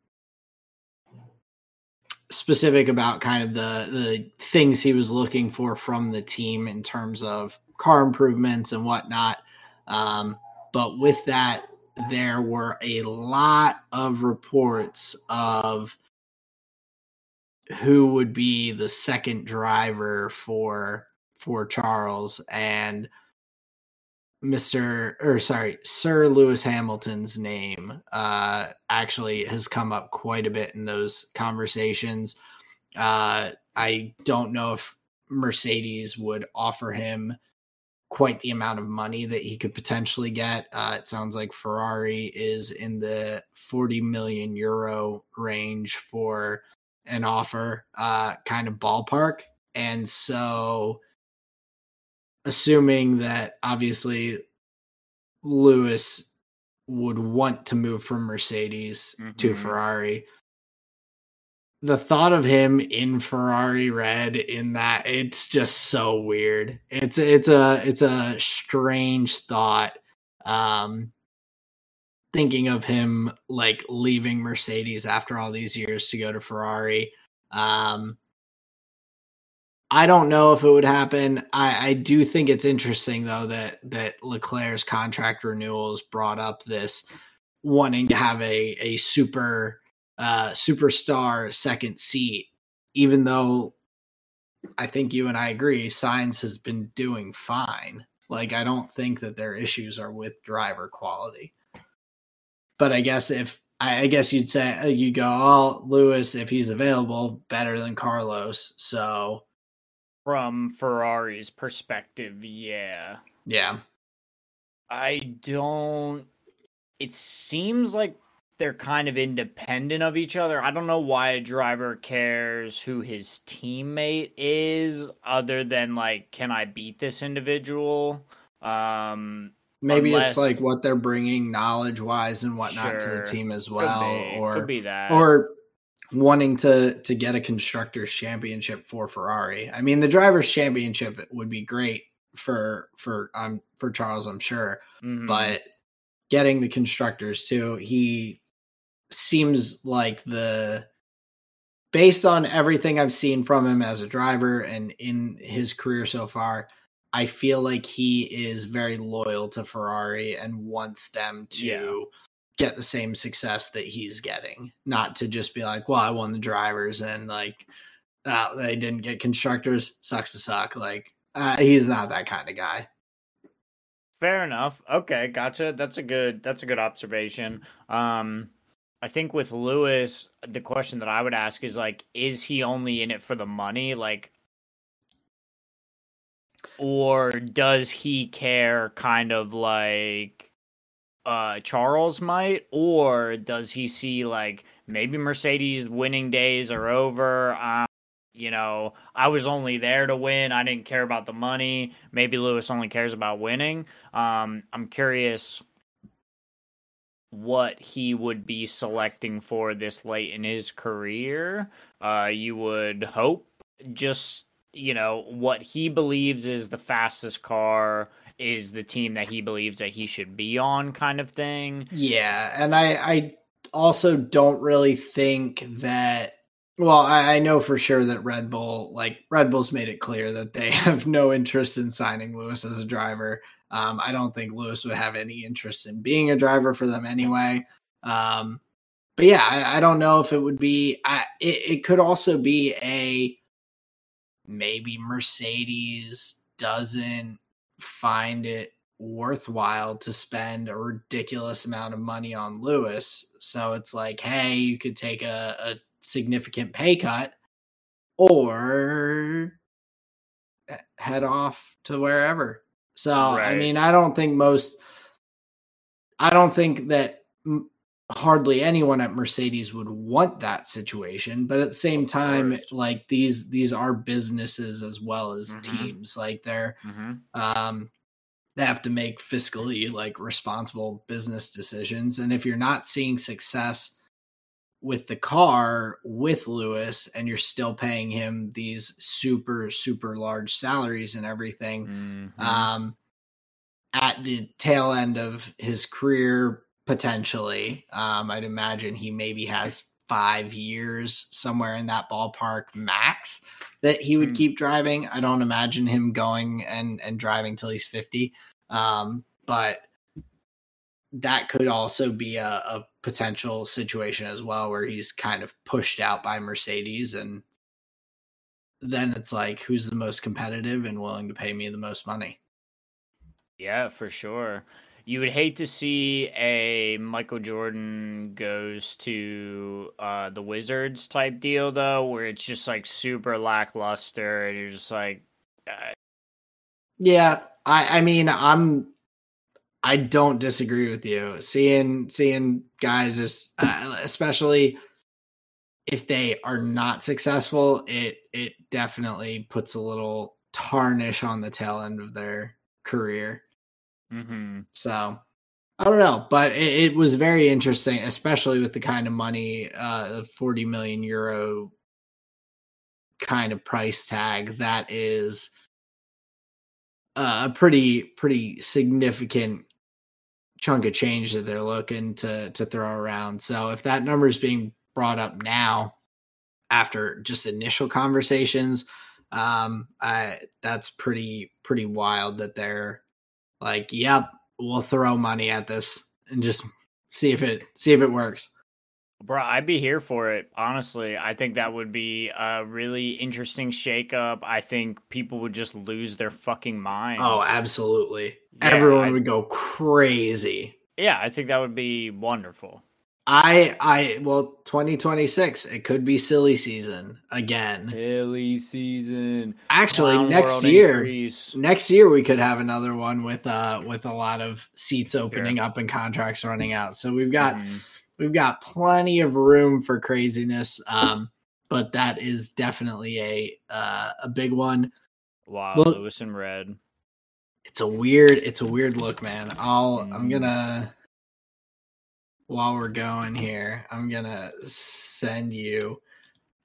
specific about kind of the the things he was looking for from the team in terms of car improvements and whatnot. Um, but with that, there were a lot of reports of who would be the second driver for for Charles and Mr. or sorry, Sir Lewis Hamilton's name uh, actually has come up quite a bit in those conversations. Uh, I don't know if Mercedes would offer him quite the amount of money that he could potentially get. Uh, it sounds like Ferrari is in the 40 million euro range for an offer, uh, kind of ballpark. And so assuming that obviously Lewis would want to move from Mercedes mm-hmm. to Ferrari. The thought of him in Ferrari red in that it's just so weird. It's it's a it's a strange thought. Um thinking of him like leaving Mercedes after all these years to go to Ferrari. Um I don't know if it would happen. I, I do think it's interesting though that that Leclerc's contract renewals brought up this wanting to have a a super uh, superstar second seat, even though I think you and I agree, Sainz has been doing fine. Like I don't think that their issues are with driver quality. But I guess if I, I guess you'd say uh, you go, oh, Lewis, if he's available, better than Carlos. So from Ferrari's perspective, yeah. Yeah. I don't it seems like they're kind of independent of each other. I don't know why a driver cares who his teammate is other than like can I beat this individual? Um maybe unless, it's like what they're bringing knowledge wise and whatnot sure, to the team as well could or could be that. or wanting to to get a constructors championship for Ferrari. I mean the drivers championship would be great for for um for Charles I'm sure. Mm-hmm. But getting the constructors too. He seems like the based on everything I've seen from him as a driver and in his career so far, I feel like he is very loyal to Ferrari and wants them to yeah. Get the same success that he's getting. Not to just be like, well, I won the drivers and like uh, they didn't get constructors. Sucks to suck. Like uh, he's not that kind of guy. Fair enough. Okay, gotcha. That's a good that's a good observation. Um I think with Lewis, the question that I would ask is like, is he only in it for the money? Like or does he care kind of like uh Charles might or does he see like maybe Mercedes winning days are over um you know, I was only there to win. I didn't care about the money. Maybe Lewis only cares about winning. Um, I'm curious what he would be selecting for this late in his career. Uh, you would hope just, you know, what he believes is the fastest car is the team that he believes that he should be on kind of thing. Yeah, and I I also don't really think that well, I, I, know for sure that Red Bull, like Red Bull's made it clear that they have no interest in signing Lewis as a driver. Um, I don't think Lewis would have any interest in being a driver for them anyway. Um, but yeah, I, I, don't know if it would be. I, it, it could also be a maybe Mercedes doesn't find it worthwhile to spend a ridiculous amount of money on Lewis. So it's like, hey, you could take a, a significant pay cut or head off to wherever. So, right. I mean, I don't think most, I don't think that hardly anyone at Mercedes would want that situation. But at the same time, like these, these are businesses as well as mm-hmm. teams. Like they're, mm-hmm. um, they have to make fiscally like responsible business decisions. And if you're not seeing success with the car with Lewis and you're still paying him these super super large salaries and everything mm-hmm. um at the tail end of his career potentially um I'd imagine he maybe has 5 years somewhere in that ballpark max that he would mm-hmm. keep driving I don't imagine him going and and driving till he's 50 um but that could also be a, a, potential situation as well where he's kind of pushed out by Mercedes and then it's like who's the most competitive and willing to pay me the most money. Yeah, for sure. You would hate to see a Michael Jordan goes to uh, the Wizards type deal though, where it's just like super lackluster and you're just like uh... Yeah, I I mean, I'm I don't disagree with you. Seeing seeing guys just uh, especially if they are not successful, it it definitely puts a little tarnish on the tail end of their career. Mm-hmm. So I don't know, but it, it, was very interesting, especially with the kind of money, uh, forty million euro kind of price tag. That is a pretty pretty significant chunk of change that they're looking to to throw around. So if that number is being brought up now after just initial conversations, um, I that's pretty pretty wild that they're like, "Yep, we'll throw money at this and just see if it see if it works." Bro, I'd be here for it. Honestly, I think that would be a really interesting shakeup. I think people would just lose their fucking oh, minds. Oh, absolutely. Yeah, Everyone I, would go crazy. Yeah, I think that would be wonderful. I I well 2026 it could be silly season again. Silly season. Actually, Clown next year increase. next year we could have another one with uh with a lot of seats opening up and contracts running out. So we've got Mhm. we've got plenty of room for craziness. Um but that is definitely a uh, a big one. Wow, Look- Lewis and Red. It's a weird it's a weird look, man. I'll I'm Mm. gonna while we're going here, I'm gonna send you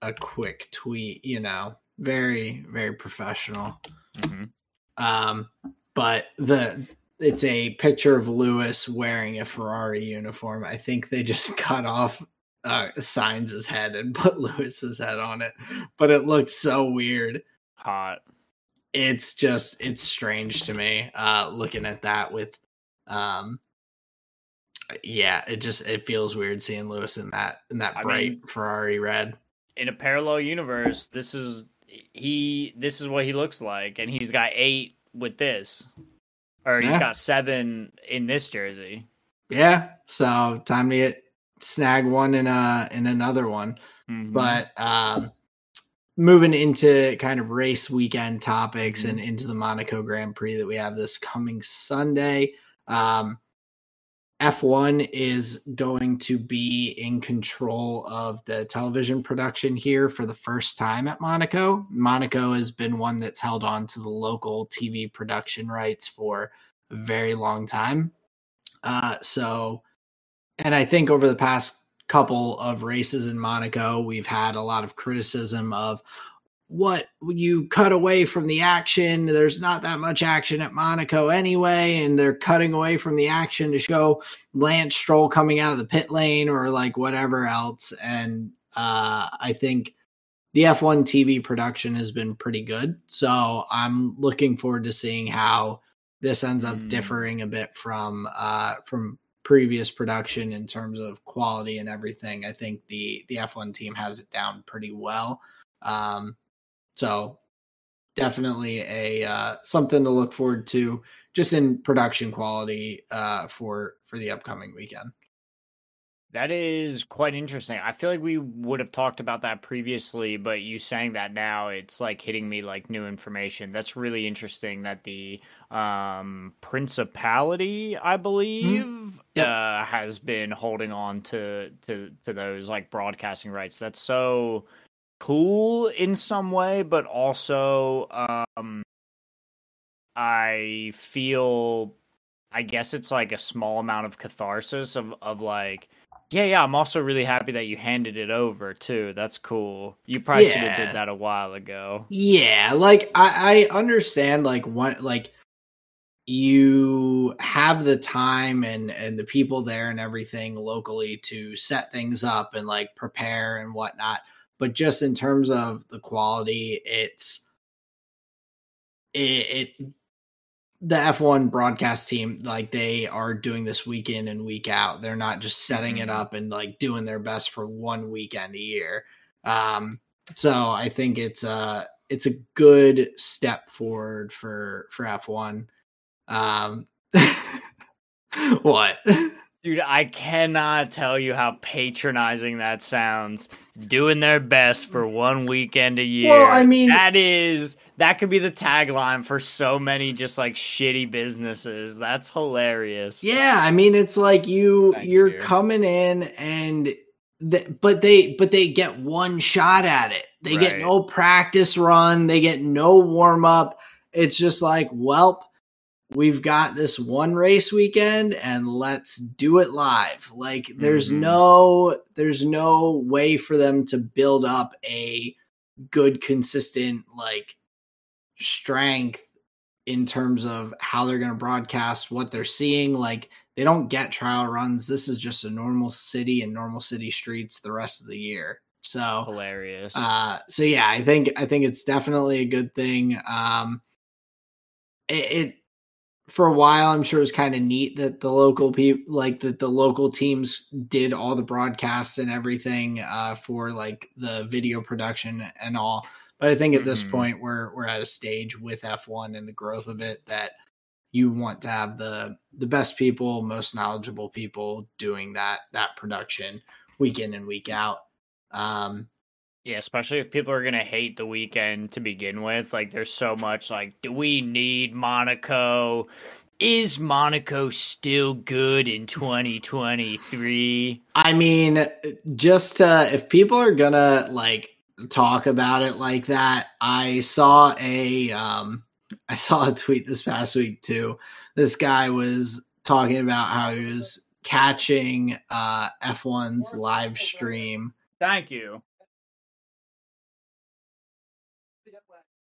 a quick tweet, you know, very, very professional. hmm Um, but the it's a picture of Lewis wearing a Ferrari uniform. I think they just cut off uh Sainz' his head and put Lewis's head on it, but it looks so weird. Hot. It's just it's strange to me uh looking at that with um yeah, it just it feels weird seeing Lewis in that in that I bright mean- Ferrari red. In a parallel universe, this is he. This is what he looks like, and he's got eight with this, or he's Yeah. got seven in this jersey. Yeah, so time to get snag one in a in another one. Mhm. but um moving into kind of race weekend topics Mm-hmm. and into the monaco grand prix that we have this coming sunday um f1 is going to be in control of the television production here for the first time at monaco. Monaco has been one that's held on to the local tv production rights for a very long time. Uh so and i think over the past couple of races in Monaco, we've had a lot of criticism of what you cut away from the action. There's not that much action at Monaco anyway, and they're cutting away from the action to show Lance Stroll coming out of the pit lane or like whatever else. And uh, I think the F1 TV production has been pretty good. So I'm looking forward to seeing how this ends up Mm. differing a bit from uh, from previous production in terms of quality and everything. I think the the F1 team has it down pretty well. Um, so definitely a uh, something to look forward to just in production quality uh, for for the upcoming weekend. That is quite interesting. I feel like we would have talked about that previously, but you saying that now, it's like hitting me like new information. That's really interesting that the um principality, I believe, Yep. uh has been holding on to to to those like broadcasting rights. That's so cool in some way, but also um I feel I guess it's like a small amount of catharsis of of like yeah, yeah, I'm also really happy that you handed it over too. That's cool. You probably should have did that a while ago. Yeah, like I, I understand like what like you have the time and and the people there and everything locally to set things up and like prepare and whatnot. But just in terms of the quality, it's it, it the F1 broadcast team like they are doing this week in and week out. They're not just setting it Mhm. up and like doing their best for one weekend a year. Um so I think it's a it's a good step forward for for F1. Um what? Dude, I cannot tell you how patronizing that sounds. Doing their best for one weekend a year. Well, I mean- that is that could be the tagline for so many just like shitty businesses. That's hilarious. Yeah, I mean it's like you Thank you, you're dear. coming in and th- but they but they get one shot at it. They get no practice run, they get no warm up. It's just like, well, we've got this one race weekend and let's do it live. Like there's Mhm. no there's no way for them to build up a good consistent like strength in terms of how they're going to broadcast what they're seeing like they don't get trial runs this is just a normal city and normal city streets the rest of the year so Hilarious. uh so yeah i think i think it's definitely a good thing um it, it for a while i'm sure it was kind of neat that the local people like that the local teams did all the broadcasts and everything uh for like the video production and all but i think at this Mhm. point we're we're at a stage with f1 and the growth of it that you want to have the the best people, most knowledgeable people doing that that production week in and week out. Um, yeah, especially if people are gonna hate the weekend to begin with. Like, there's so much like, do we need Monaco? Is Monaco still good in 2023? I mean, just to, if people are gonna like talk about it like that, I saw a um I saw a tweet this past week too. This guy was talking about how he was catching uh F1's live stream. Thank you.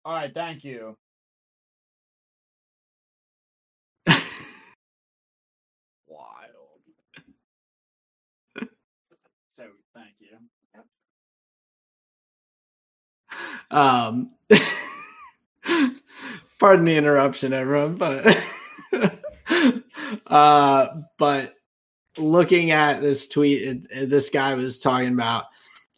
All right, thank you. Wild. so, thank you. Um pardon the interruption everyone, but uh but looking at this tweet this guy was talking about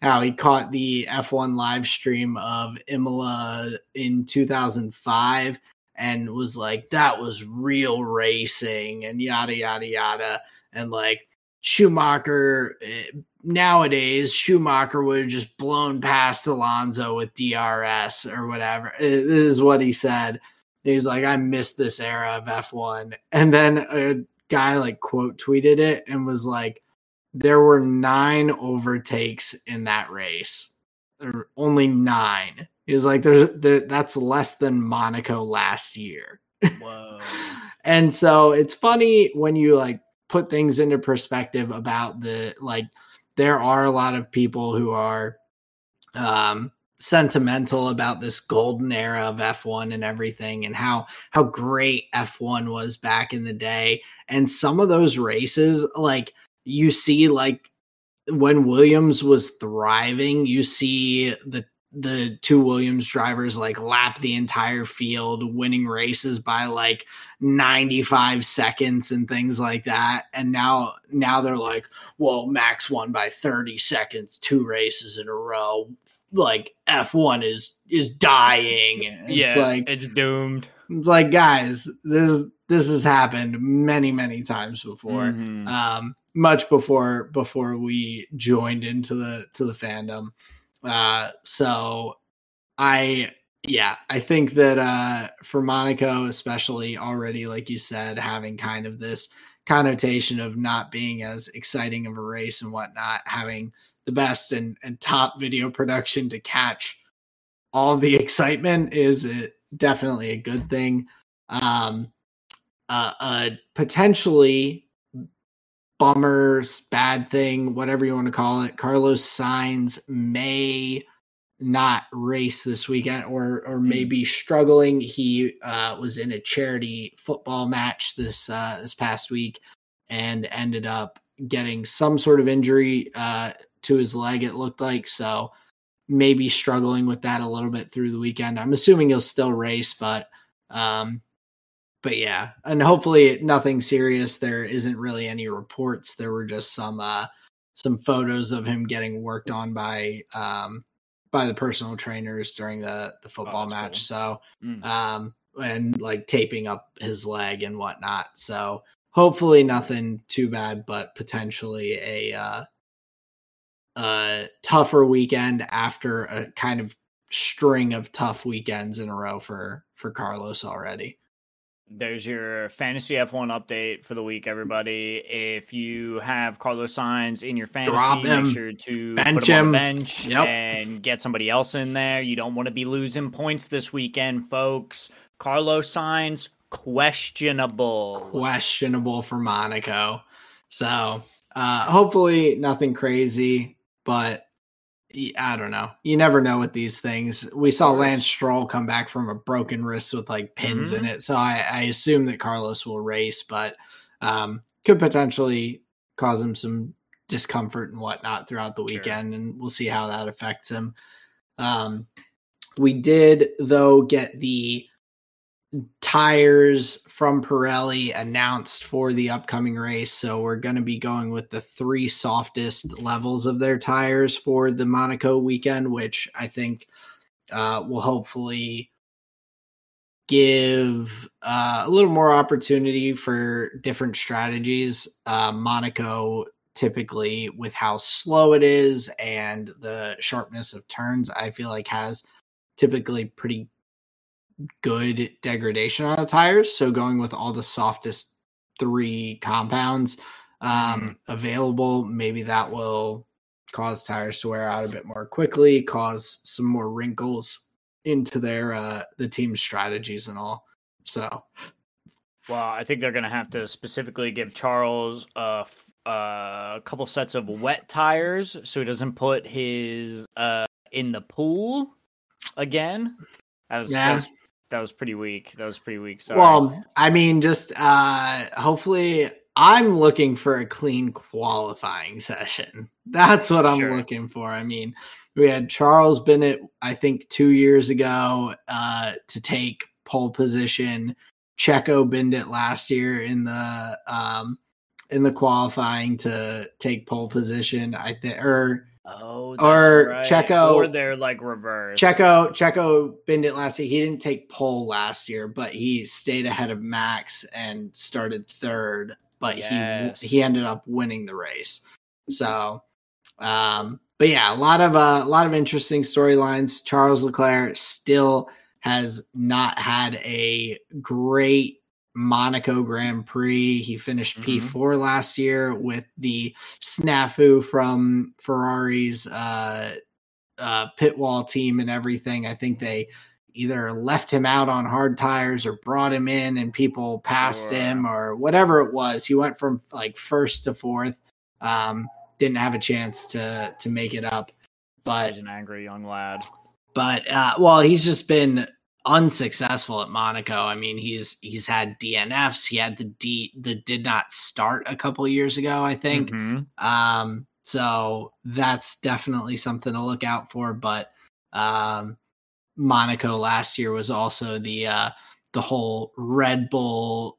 how he caught the F1 live stream of Imola in 2005 and was like, that was real racing and yada, yada, yada. And like Schumacher, eh, nowadays, Schumacher would have just blown past Alonso with DRS or whatever. This is what he said. He's like, I missed this era of F1. And then a guy like quote tweeted it and was like, there were nine overtakes in that race. There only nine. He was like, "There's there, that's less than Monaco last year." Whoa! and so it's funny when you like put things into perspective about the like. There are a lot of people who are um, sentimental about this golden era of F1 and everything and how how great F1 was back in the day and some of those races like you see like when Williams was thriving, you see the the two Williams drivers like lap the entire field, winning races by like 95 seconds and things like that. And now now they're like, well, Max won by 30 seconds, two races in a row. Like F1 is is dying. It's yeah, like it's doomed. It's like guys, this this has happened many, many times before. Mm-hmm. Um much before before we joined into the to the fandom. Uh, so I yeah, I think that uh, for Monaco, especially already, like you said, having kind of this connotation of not being as exciting of a race and whatnot, having the best and, and top video production to catch all the excitement is it definitely a good thing. Um, uh, uh, potentially bummer, bad thing, whatever you want to call it. Carlos Sainz may not race this weekend or or hmm. maybe struggling. He uh, was in a charity football match this uh, this past week and ended up getting some sort of injury uh, to his leg. It looked like so maybe struggling with that a little bit through the weekend. I'm assuming he'll still race, but um, but yeah, and hopefully nothing serious. There isn't really any reports. There were just some uh some photos of him getting worked on by um by the personal trainers during the the oh, football oh, match. Cool. So mm. um and like taping up his leg and whatnot. So hopefully nothing too bad, but potentially a uh a tougher weekend after a kind of string of tough weekends in a row for for Carlos already there's your fantasy F1 update for the week, everybody. If you have Carlos Sainz in your fantasy, make sure to bench put him, him. on the bench yep. and get somebody else in there. You don't want to be losing points this weekend, folks. Carlos Sainz questionable. Questionable for Monaco. So uh, hopefully nothing crazy, but I don't know. You never know with these things. We saw Lance Stroll come back from a broken wrist with like pins mm-hmm. in it, so I, I, assume that Carlos will race, but um, could potentially cause him some discomfort and whatnot throughout the weekend, sure. and we'll see how that affects him. Um, we did though get the tires from Pirelli announced for the upcoming race. So we're going to be going with the three softest levels of their tires for the Monaco weekend, which I think uh, will hopefully give uh, a little more opportunity for different strategies. Uh, Monaco typically with how slow it is and the sharpness of turns, I feel like has typically pretty good degradation on the tires. So going with all the softest three compounds um, mm. available, maybe that will cause tires to wear out a bit more quickly, cause some more wrinkles into their uh the team's strategies and all. So well, I think they're going to have to specifically give Charles a uh, a couple sets of wet tires so he doesn't put his uh in the pool again. As, yeah. was, that was pretty weak. That was pretty weak. Sorry. Well, I mean, just uh hopefully I'm looking for a clean qualifying session. That's what I'm sure. looking for. I mean, we had Charles Bennett, I think, two years ago uh, to take pole position. Checo Bendit last year in the um, in the qualifying to take pole position. I think, or oh, or right. Checo, or they're like reverse. Checo Checo Bendit last year. He didn't take pole last year, but he stayed ahead of Max and started third. But yes. he he ended up winning the race. So, um, but yeah, a lot of uh, a lot of interesting storylines. Charles Leclerc still has not had a great Monaco Grand Prix. He finished mm-hmm. P4 last year with the snafu from Ferrari's uh, uh, pit wall team and everything. I think they either left him out on hard tires or brought him in and people passed him or whatever it was. He went from like first to fourth. Um, didn't have a chance to to make it up. But he's an angry young lad. But uh, well, he's just been unsuccessful at Monaco. I mean, he's he's had DNFs. He had the D that did not start a couple years ago, I think. Mm-hmm. Um, so that's definitely something to look out for. But um, Monaco last year was also the uh, the whole Red Bull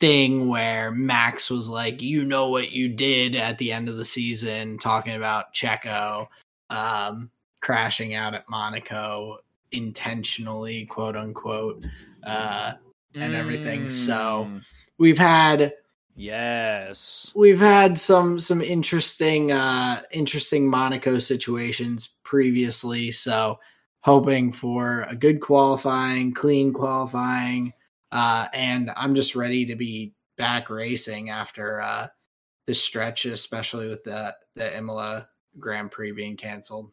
thing where Max was like, "You know what you did at the end of the season," talking about Checo um, crashing out at Monaco intentionally, quote unquote, uh, and everything. Mm. So we've had yes, we've had some some interesting uh, interesting Monaco situations previously. So hoping for a good qualifying, clean qualifying uh, and I'm just ready to be back racing after uh, this stretch, especially with the the Imola Grand Prix being canceled.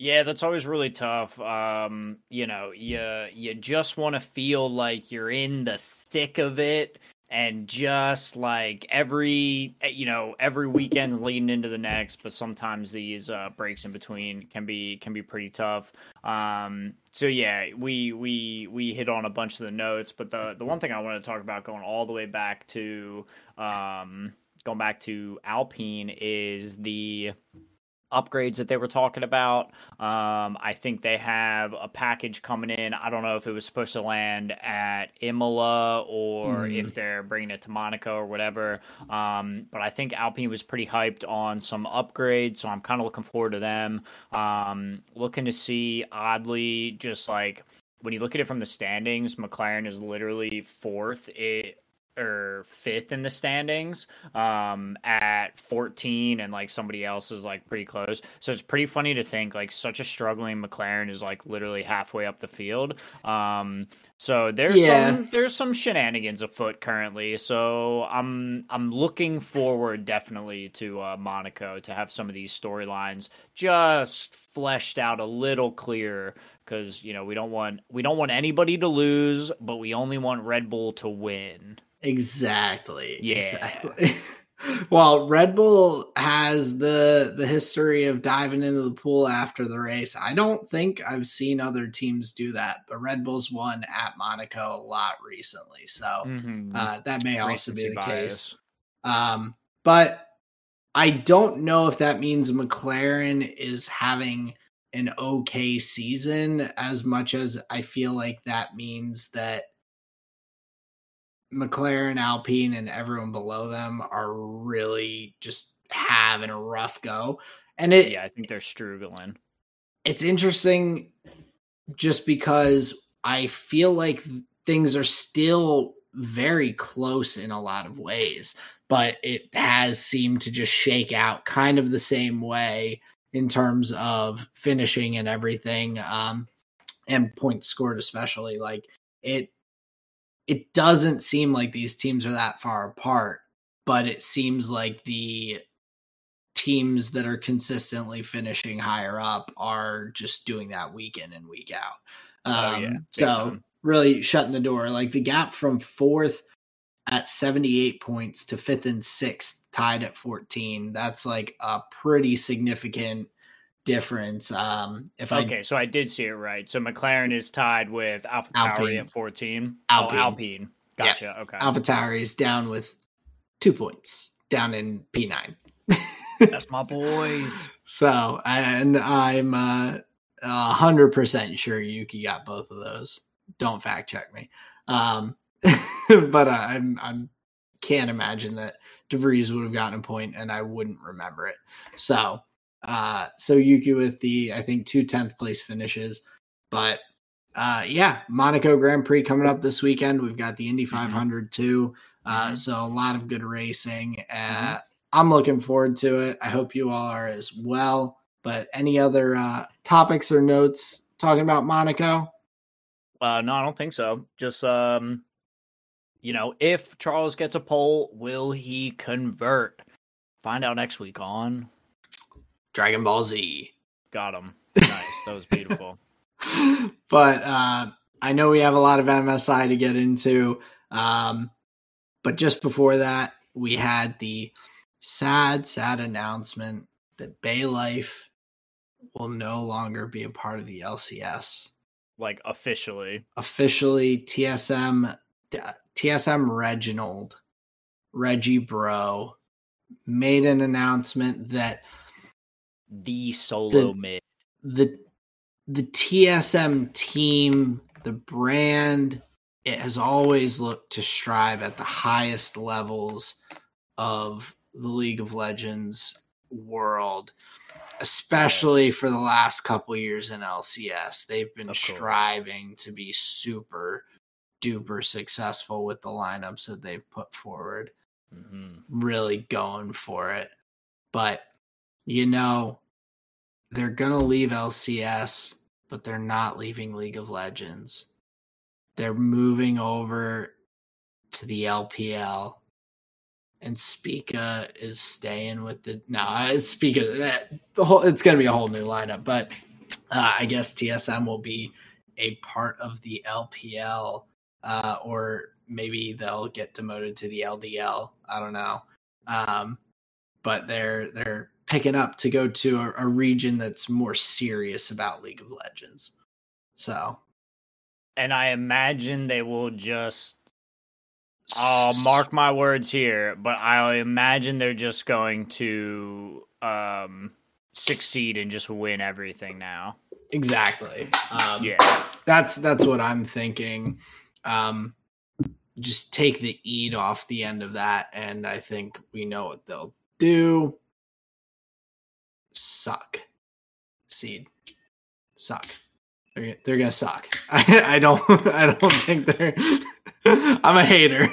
Yeah, that's always really tough. Um, you know, you you just want to feel like you're in the thick of it and just like every eh, you know every weekend leading into the next but sometimes these uh, breaks in between can be can be pretty tough um, so yeah we we we hit on a bunch of the notes but the the one thing i want to talk about going all the way back to um, going back to alpine is the upgrades that they were talking about. Um, I think they have a package coming in. I don't know if it was supposed to land at Imola or mm. if they're bringing it to Monaco or whatever. Um, but I think Alpine was pretty hyped on some upgrades, so I'm kind of looking forward to them. Um, looking to see, oddly, just like when you look at it from the standings, McLaren is literally fourth. It or fifth in the standings um, at 14 and like somebody else is like pretty close. So it's pretty funny to think like such a struggling mclaren is like literally halfway up the field. Um, so there's yeah. some there's some shenanigans afoot currently. So i'm i'm looking forward definitely to uh, monaco to have some of these storylines just fleshed out a little clearer because you know we don't want we don't want anybody to lose but we only want red bull to win Exactly. Yeah. Exactly. well, Red Bull has the the history of diving into the pool after the race. I don't think I've seen other teams do that, but Red Bull's won at Monaco a lot recently, so mm-hmm. uh, that may also Recency be the bias. case. Um, but I don't know if that means McLaren is having an okay season as much as I feel like that means that McLaren, Alpine, and everyone below them are really just having a rough go. And it, yeah, I think they're struggling. It's interesting just because I feel like things are still very close in a lot of ways, but it has seemed to just shake out kind of the same way in terms of finishing and everything um, and points scored especially like it it doesn't seem like these teams are that far apart but it seems like the teams that are consistently finishing higher up are just doing that week in and week out um, oh, yeah. Um, so really shutting the door like the gap from fourth at 78 points to fifth and sixth, tied at 14. That's like a pretty significant difference. Um, if okay, I, so I did see it right. So McLaren is tied with Alpha Tauri at 14. Alpine. Oh, Alpine. Gotcha. Yeah. Okay. Alpha Tauri is down with two points, down in P9. That's my boys. So, and I'm uh, a hundred percent sure Yuki got both of those. Don't fact check me. Um, but uh, I'm I'm can't imagine that DeVries would have gotten a point and I wouldn't remember it. So uh so Yuki with the I think two tenth place finishes. But uh yeah, Monaco Grand Prix coming up this weekend. We've got the Indy 500 mm-hmm. too. Uh mm-hmm. so a lot of good racing. Uh mm-hmm. I'm looking forward to it. I hope you all are as well. But any other uh topics or notes talking about Monaco? Uh no, I don't think so. Just um you know, if Charles gets a pole, will he convert? Find out next week on Dragon Ball Z. Got him. Nice. that was beautiful. but uh, I know we have a lot of MSI to get into. Um, but just before that, we had the sad, sad announcement that Bay Life will no longer be a part of the LCS. Like officially. Officially, TSM TSM Reginald, Reggie Bro, made an announcement that the solo the, mid the the TSM team, the brand, it has always looked to strive at the highest levels of the League of Legends world, especially for the last couple years in LCS. They've been striving to be super duper successful with the lineups that they've put forward. Mm-hmm. Really going for it. But, you know, they're going to leave LCS, but they're not leaving League of Legends. They're moving over to the LPL. And Spica is staying with the no, Spica that the whole it's gonna be a whole new lineup, but uh, I guess TSM will be a part of the LPL uh, or maybe they'll get demoted to the LDL. I don't know. Um, but they're they're picking up to go to a, a, region that's more serious about League of Legends. So, and I imagine they will just. I'll mark my words here, but I imagine they're just going to um, succeed and just win everything now. Exactly. Um, yeah, that's that's what I'm thinking um, just take the eat off the end of that, and I think we know what they'll do. Suck, seed, suck. They're, they're gonna suck. I, I don't. I don't think they're. I'm a hater.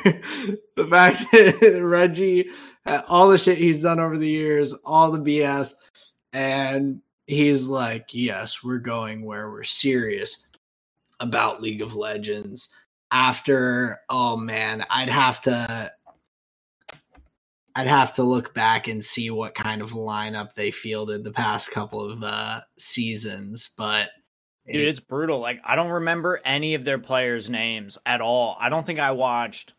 the fact that Reggie, uh, all the shit he's done over the years, all the BS, and he's like, yes, we're going where we're serious about League of Legends after oh man, I'd have to I'd have to look back and see what kind of lineup they fielded the past couple of uh, seasons, but dude, it, it's brutal. Like I don't remember any of their players' names at all. I don't think I watched.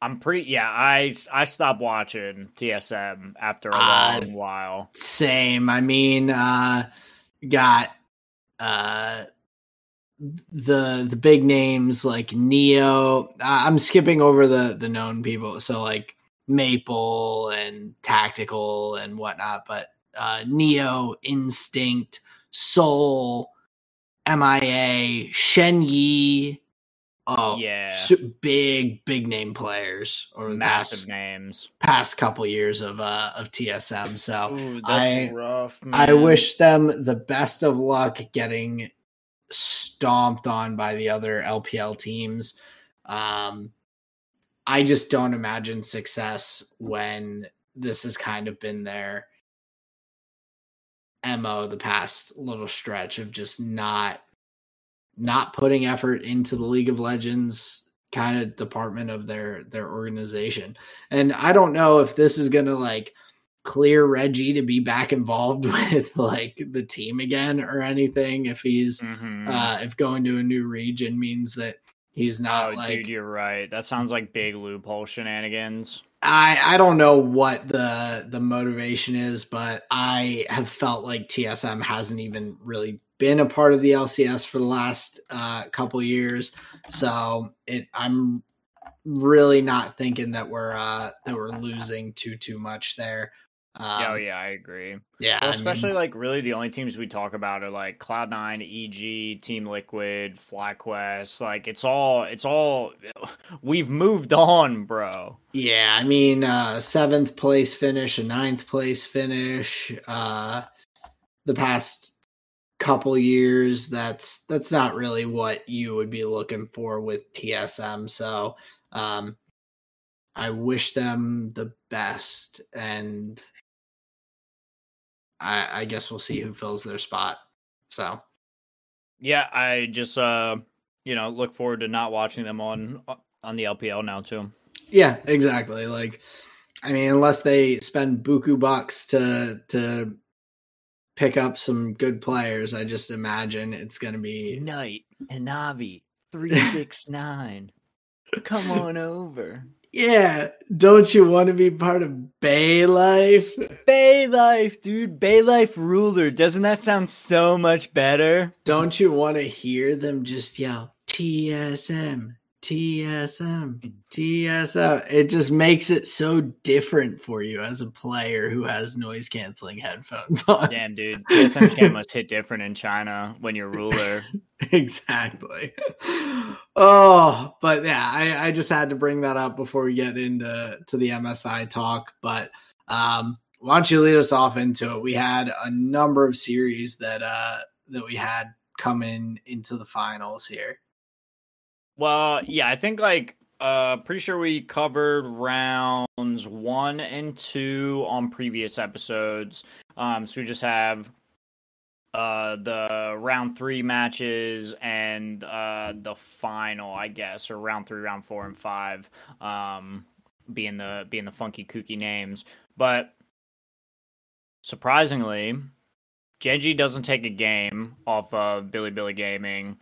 I'm pretty yeah. I I stopped watching TSM after a uh, long while. Same. I mean, uh, got uh the the big names like Neo. I'm skipping over the the known people, so like Maple and Tactical and whatnot. But uh, Neo, Instinct, Soul, MIA, Shen Yi. Oh yeah, big big name players or massive past, names. Past couple years of uh of TSM. So Ooh, I rough, I wish them the best of luck getting stomped on by the other LPL teams. Um, I just don't imagine success when this has kind of been their mo the past little stretch of just not not putting effort into the League of Legends kind of department of their their organization. And I don't know if this is going to like clear Reggie to be back involved with like the team again or anything if he's mm-hmm. uh if going to a new region means that he's not oh, like dude you're right. That sounds like big loophole shenanigans. I I don't know what the the motivation is but I have felt like TSM hasn't even really been a part of the LCS for the last uh couple years. So it I'm really not thinking that we're uh that we're losing too too much there um, oh yeah, I agree. Yeah, well, especially I mean, like really the only teams we talk about are like Cloud Nine, EG, Team Liquid, FlyQuest. Like it's all it's all we've moved on, bro. Yeah, I mean uh seventh place finish, a ninth place finish, uh the past couple years that's that's not really what you would be looking for with TSM. So um I wish them the best and I, I guess we'll see who fills their spot. So, yeah, I just uh, you know, look forward to not watching them on uh, on the LPL now too. Yeah, exactly. Like, I mean, unless they spend buku bucks to to pick up some good players, I just imagine it's going to be Knight and Navi three six nine. Come on over. Yeah, don't you want to be part of Bay Life? Bay Life, dude. Bay Life ruler. Doesn't that sound so much better? Don't you want to hear them just yell TSM, TSM, TSM? It just makes it so different for you as a player who has noise canceling headphones on. Damn, dude. TSM cam must hit different in China when you're ruler. exactly. Oh, but yeah, I, I just had to bring that up before we get into to the MSI talk. But um, why don't you lead us off into it? We had a number of series that uh that we had coming into the finals here. Well, yeah, I think like uh pretty sure we covered rounds one and two on previous episodes. Um so we just have uh the round three matches and uh the final i guess or round three round four and five um being the being the funky kooky names but surprisingly Gen G doesn't take a game off of Bilibili Gaming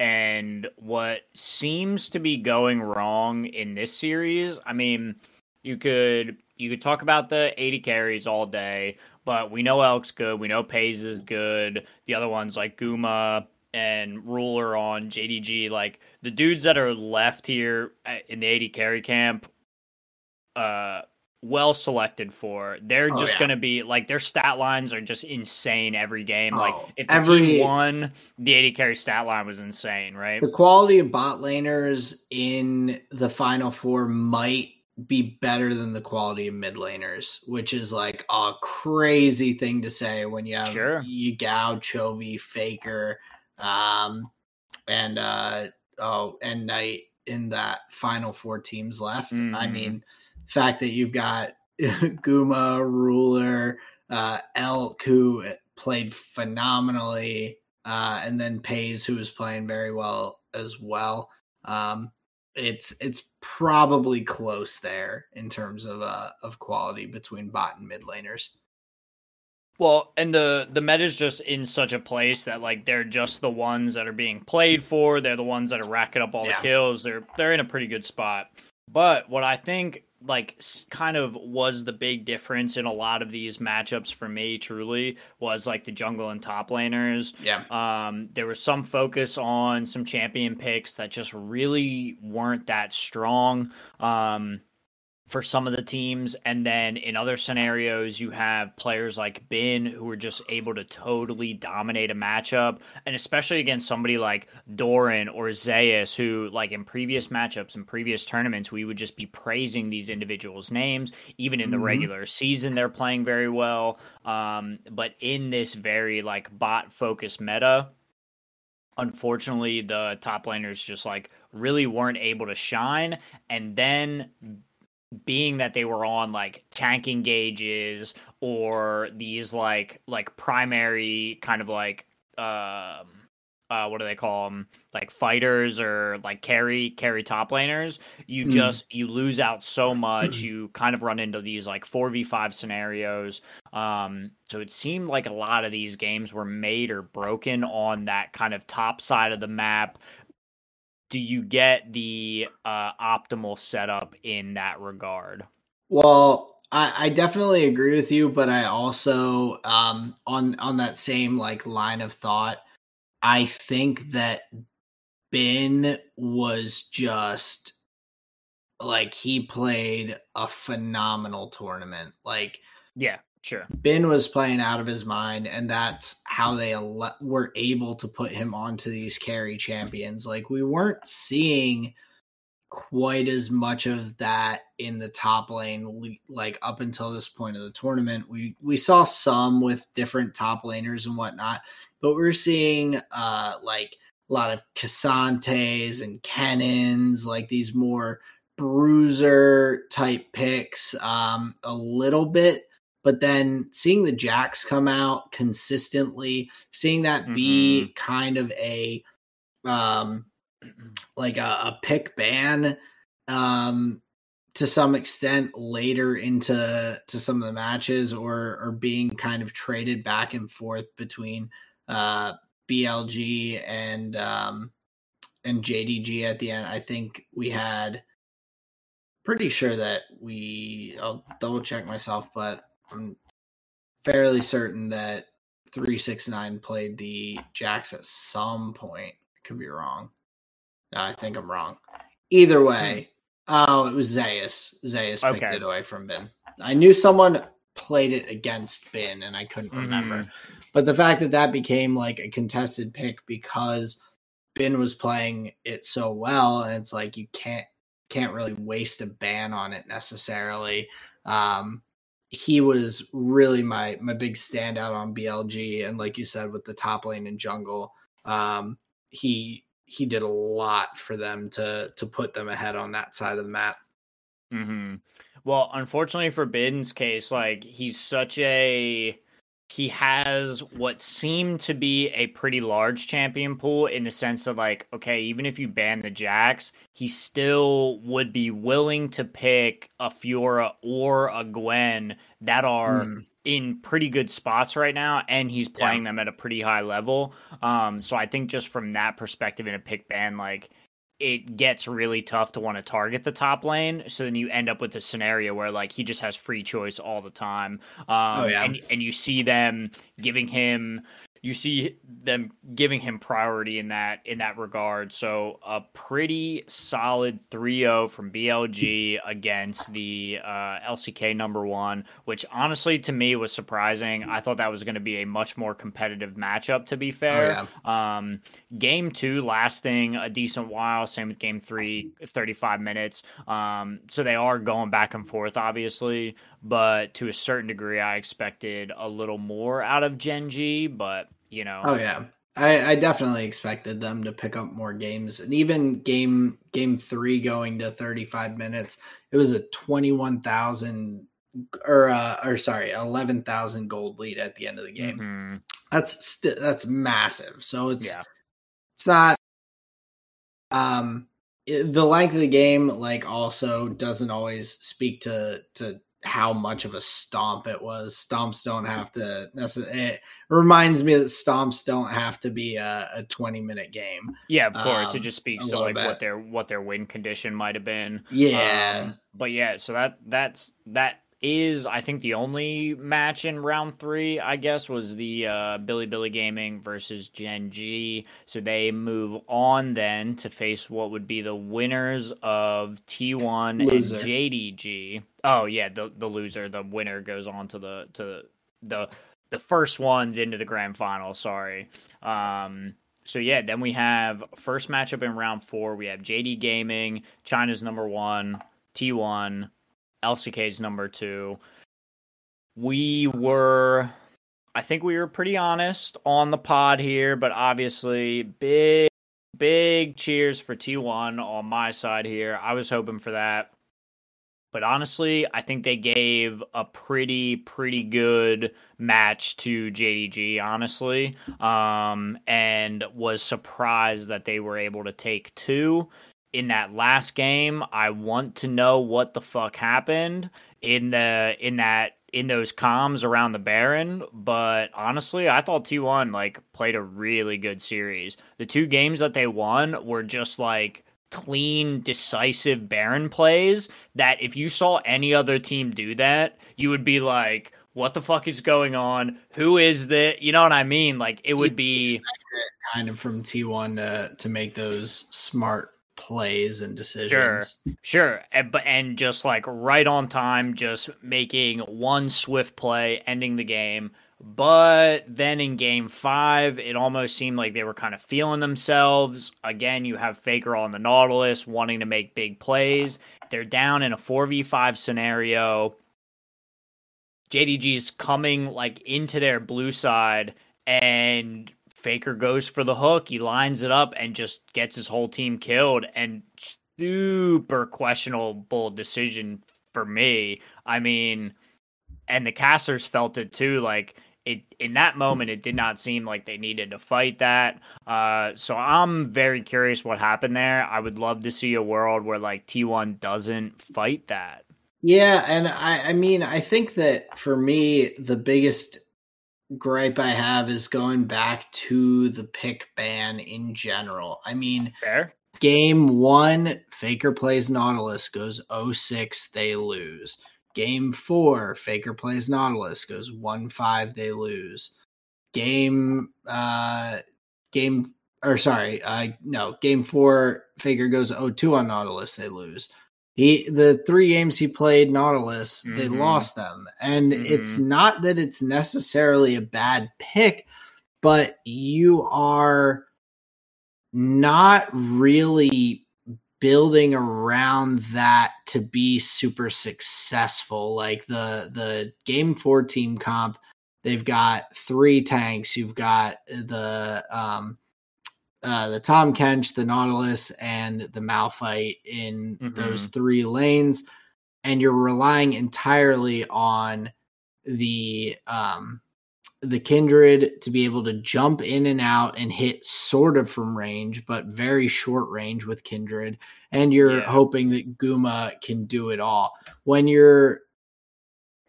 and what seems to be going wrong in this series i mean you could you could talk about the AD carries all day but we know Elk's good. We know Peyz is good. The other ones like Guma and Ruler on JDG, like the dudes that are left here uh, in the AD carry camp, uh, well selected for. They're oh, just yeah. going to be like their stat lines are just insane every game. Oh, like if the every team won, the AD carry stat line was insane, right? The quality of bot laners in the final four might be better than the quality of mid laners, which is like a crazy thing to say when you have sure. Yagao, Chovy, Faker, um, and uh, oh, and Knight in that final four teams left. Mm-hmm. I mean, fact that you've got Guma, Ruler, uh, Elk, who played phenomenally, uh, and then Peyz, who was playing very well as well. Um, it's it's probably close there in terms of uh of quality between bot and mid laners. Well, and the the meta is just in such a place that like they're just the ones that are being played for. They're the ones that are racking up all yeah. the kills. They're they're in a pretty good spot. But what I think like kind of was the big difference in a lot of these matchups for me truly was like the jungle and top laners. Yeah. Um there was some focus on some champion picks that just really weren't that strong. Um for some of the teams. And then in other scenarios, you have players like Bin who are just able to totally dominate a matchup. And especially against somebody like Doran or Zeus, who, like in previous matchups and previous tournaments, we would just be praising these individuals' names. Even in the mm-hmm. regular season, they're playing very well. Um, but in this very like bot focused meta, unfortunately the top laners just like really weren't able to shine and then being that they were on like tanking gauges or these like like primary kind of like um uh, what do they call them like fighters or like carry carry top laners you Mm. just you lose out so much you kind of run into these like 4v5 scenarios. Um so it seemed like a lot of these games were made or broken on that kind of top side of the map do you get the uh optimal setup in that regard Well, I, I definitely agree with you, but I also um on on that same like line of thought, I think that Bin was just like he played a phenomenal tournament. Like yeah sure Bin was playing out of his mind, and that's how they ele- were able to put him onto these carry champions. Like we weren't seeing quite as much of that in the top lane like up until this point of the tournament we we saw some with different top laners and whatnot but we're seeing uh like a lot of K'Santes and Cannons like these more bruiser type picks um a little bit but then seeing the Jax come out consistently seeing that be kind of a um like a, a pick ban um to some extent later into to some of the matches or or being kind of traded back and forth between uh BLG and um and JDG at the end I think we had pretty sure that we I'll double check myself but I'm fairly certain that 369 played the Jax at some point could be wrong no, I think I'm wrong. Either way, oh, it was Zeus. Zeus picked Okay. it away from Bin. I knew someone played it against Bin, and I couldn't remember. Mhm. But the fact that that became like a contested pick because Bin was playing it so well, and it's like you can't can't really waste a ban on it necessarily. Um, he was really my my big standout on BLG, and like you said, with the top lane and jungle, um, he he did a lot for them to to put them ahead on that side of the map. hmm Well, unfortunately for Biden's case, like he's such a he has what seemed to be a pretty large champion pool in the sense of like, okay, even if you ban the Jax, he still would be willing to pick a Fiora or a Gwen that are Mm. in pretty good spots right now and he's Yeah. playing them at a pretty high level. Um so I think just from that perspective in a pick ban like it gets really tough to want to target the top lane so then you end up with a scenario where like he just has free choice all the time. Um Oh, yeah. and and you see them giving him you see them giving him priority in that in that regard. So a pretty solid 3-0 from BLG against the uh, LCK number one, which honestly to me was surprising. I thought that was going to be a much more competitive matchup. To be fair, um, game two lasting a decent while. Same with game three, 35 minutes. Um, so they are going back and forth, obviously, but to a certain degree, I expected a little more out of Gen G, but you know, Oh yeah. I, I definitely expected them to pick up more games, and even game game three going to thirty five minutes, it was a twenty one thousand or uh, or sorry eleven thousand gold lead at the end of the game. mhm, That's st- that's massive. So it's yeah, it's not um i- the length of the game like also doesn't always speak to to how much of a stomp it was stomps don't have to necessarily it reminds me that stomps don't have to be a, a 20 minute game yeah. Of course, it Um, just speaks to like bit. what their what their win condition might have been. yeah Um, but yeah, so that that's that is I think the only match in round three, I guess, was the uh, Bilibili Gaming versus Gen G. So they move on then to face what would be the winners of T1 Loser. and JDG. Oh yeah, the the loser, the winner goes on to the to the the first ones into the grand final. Sorry. Um, so yeah, then we have first matchup in round four. We have JD Gaming, China's number one, T1, LCK's number two. We were I think we were pretty honest on the pod here, but obviously big big cheers for T1 on my side here. I was hoping for that. But honestly, I think they gave a pretty, pretty good match to JDG, honestly. Um, and was surprised that they were able to take two. In that last game, I want to know what the fuck happened in the in that in those comms around the Baron, but honestly, I thought T1 like played a really good series. The two games that they won were just like clean, decisive Baron plays that if you saw any other team do that, you would be like, what the fuck is going on? Who is that? You know what I mean? Like it would be kind of from T1 to to make those smart plays and decisions. Sure, sure, and, but and just like right on time, just making one swift play, ending the game. But then in game five, it almost seemed like they were kind of feeling themselves. Again, you have Faker on the Nautilus wanting to make big plays. They're down in a 4v5 scenario. JDG's coming like into their blue side and Faker goes for the hook. He lines it up and just gets his whole team killed. And super questionable decision for me. I mean, and the casters felt it too. Like it in that moment, it did not seem like they needed to fight that. Uh, so I'm very curious what happened there. I would love to see a world where like T1 doesn't fight that. Yeah, and I, I mean, I think that for me, the biggest gripe I have is going back to the pick ban in general. I mean, fair. Game one, Faker plays Nautilus, goes 06, they lose. Game four, Faker plays Nautilus, goes 1 5, they lose. Game, uh, game, or sorry, uh, no, game four, Faker goes 2 on Nautilus, they lose. He the three games he played Nautilus, mm-hmm. they lost them. And mm-hmm. it's not that it's necessarily a bad pick, but you are not really building around that to be super successful. Like the the game 4 team comp, they've got three tanks, you've got the um uh, the Tahm Kench, the Nautilus, and the Malphite in mm-hmm. those three lanes, and you're relying entirely on the um, the Kindred to be able to jump in and out and hit sort of from range, but very short range with Kindred, and you're yeah. hoping that Guma can do it all. When you're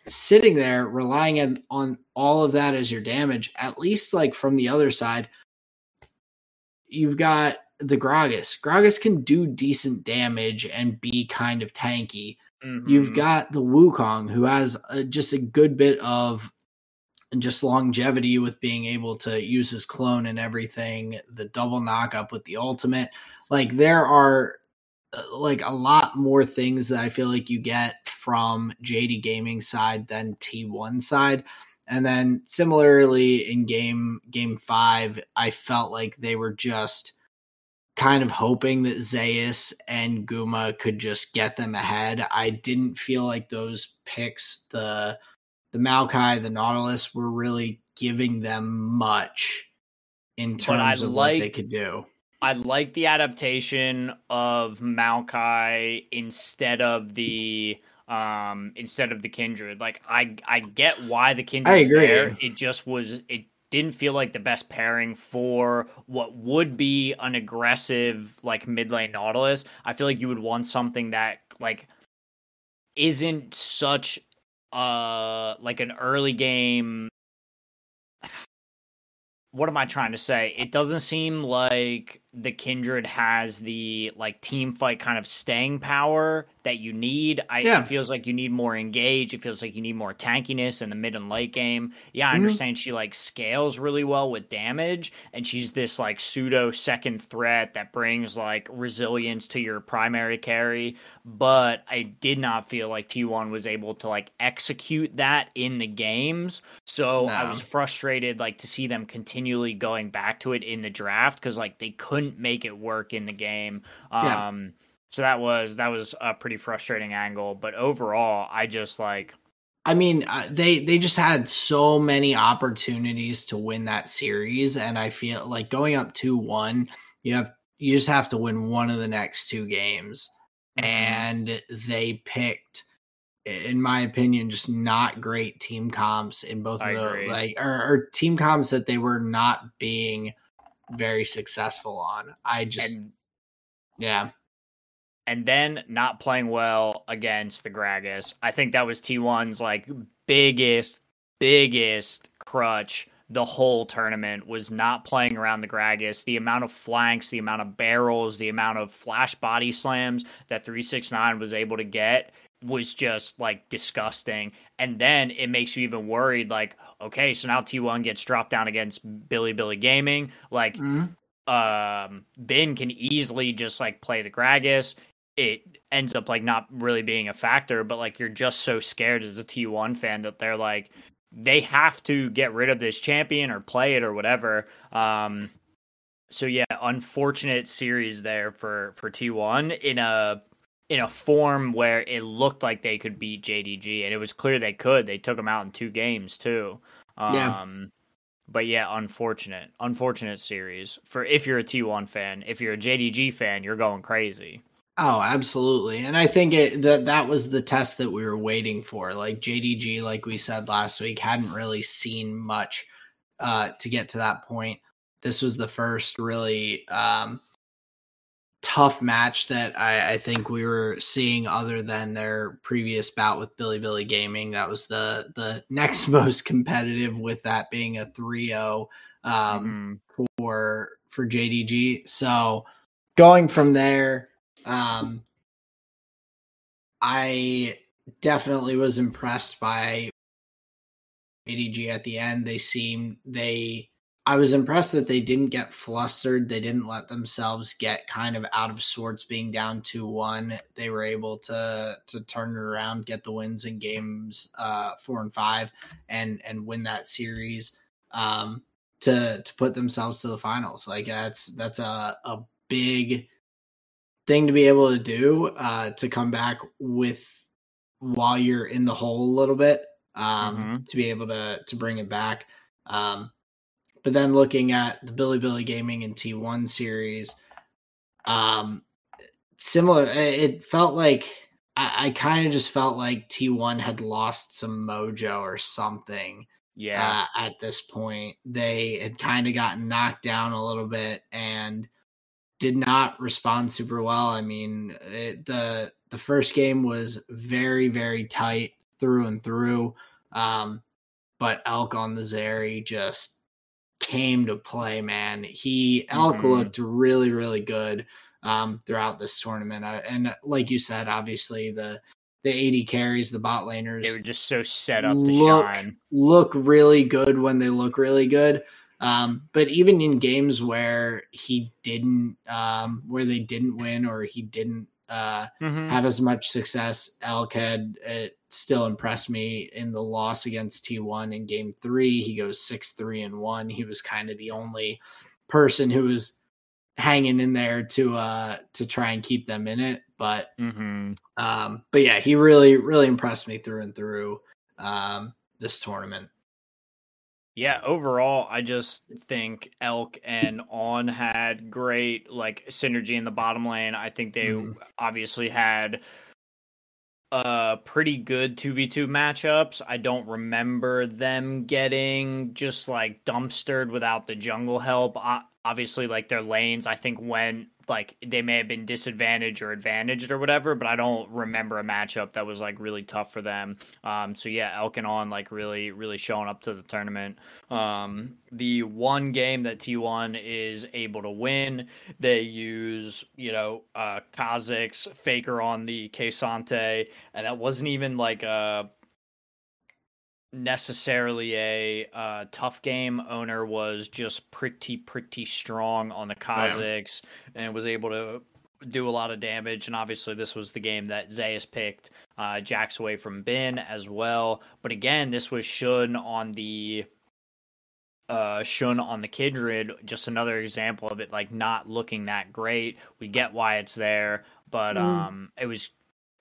sitting there relying on, on all of that as your damage, at least like from the other side you've got the Gragas. Gragas can do decent damage and be kind of tanky. Mm-hmm. You've got the Wukong, who has a, just a good bit of just longevity with being able to use his clone and everything. The double knock up with the ultimate. Like there are uh, like a lot more things that I feel like you get from JD Gaming side than T1 side. And then similarly in game game five, I felt like they were just kind of hoping that Zeus and Guma could just get them ahead. I didn't feel like those picks, the the Maokai, the Nautilus, were really giving them much in terms of like, what they could do. I like the adaptation of Maokai instead of the um instead of the kindred like i i get why the kindred I agree. there it just was it didn't feel like the best pairing for what would be an aggressive like mid lane nautilus i feel like you would want something that like isn't such uh like an early game what am I trying to say? It doesn't seem like the Kindred has the like team fight kind of staying power that you need. I yeah. it feels like you need more engage. It feels like you need more tankiness in the mid and late game. Yeah, I mm-hmm. understand she like scales really well with damage, and she's this like pseudo second threat that brings like resilience to your primary carry. But I did not feel like T1 was able to like execute that in the games. So no. I was frustrated like to see them continually going back to it in the draft because like they couldn't make it work in the game. Um yeah. so that was that was a pretty frustrating angle. But overall, I just like I mean, uh, they they just had so many opportunities to win that series, and I feel like going up two one, you have you just have to win one of the next two games, mm-hmm. and they picked, in my opinion, just not great team comps in both I of the like or, or, team comps that they were not being very successful on. I just, and, yeah and then not playing well against the Gragas. I think that was T1's like biggest, biggest crutch the whole tournament was not playing around the Gragas. The amount of flanks, the amount of barrels, the amount of flash body slams that 369 was able to get was just like disgusting. And then it makes you even worried like, okay, so now T1 gets dropped down against Bilibili Gaming. Like, mm-hmm um Bin can easily just like play the Gragas it ends up like not really being a factor, but like you're just so scared as a T1 fan that they're like they have to get rid of this champion or play it or whatever. Um so yeah, unfortunate series there for for T1 in a in a form where it looked like they could beat JDG and it was clear they could. They took them out in two games too. Um yeah. But yeah, unfortunate, unfortunate series for if you're a T1 fan. If you're a JDG fan, you're going crazy. Oh, absolutely. And I think it that that was the test that we were waiting for. Like JDG, like we said last week, hadn't really seen much uh, to get to that point. This was the first really um, tough match that I, I, think we were seeing, other than their previous bout with Bilibili Gaming. That was the the next most competitive, with that being a 3-0 um, mm-hmm. for for JDG. So going from there um, I definitely was impressed by JDG at the end. They seemed they I was impressed that they didn't get flustered. They didn't let themselves get kind of out of sorts being down 2-1. They were able to to turn it around, get the wins in games uh 4 and 5 and and win that series um to to put themselves to the finals. Like that's that's a a big thing to be able to do uh, to come back with while you're in the hole a little bit um, mm-hmm. to be able to to bring it back. Um, but then looking at the Bilibili Gaming and T1 series, um, similar. It felt like I, I kind of just felt like T1 had lost some mojo or something. Yeah. Uh, at this point, they had kind of gotten knocked down a little bit and did not respond super well. I mean, it, the the first game was very very tight through and through. Um, but Elk on the Zeri just came to play, man. He Elk mm-hmm. looked really really good um, throughout this tournament, uh, and like you said, obviously the the AD carries, the bot laners, they were just so set up to look, shine. Look really good when they look really good. Um, but even in games where he didn't, um, where they didn't win or he didn't uh, mm-hmm. have as much success, Elkhead it still impressed me in the loss against T1 in game three. He goes six, three, and one. He was kind of the only person who was hanging in there to uh to try and keep them in it but mm-hmm. um but yeah he really really impressed me through and through um this tournament yeah, overall, I just think Elk and On had great like synergy in the bottom lane. I think they mm. obviously had uh pretty good 2v2 matchups. I don't remember them getting just like dumpstered without the jungle help. obviously like their lanes I think when like they may have been disadvantaged or advantaged or whatever, but I don't remember a matchup that was like really tough for them. Um, so yeah, Elkin on like really, really showing up to the tournament. Um, the one game that T1 is able to win, they use, you know, uh, Kha'Zix Faker on the K'Sante, and that wasn't even like a necessarily a uh, tough game. Oner was just pretty, pretty strong on the Kha'Zix and was able to do a lot of damage. And obviously, this was the game that Zeus picked uh, Jax away from Bin as well. But again, this was Xun on the uh Xun on the Kindred, just another example of it like not looking that great. We get why it's there, but mm. um it was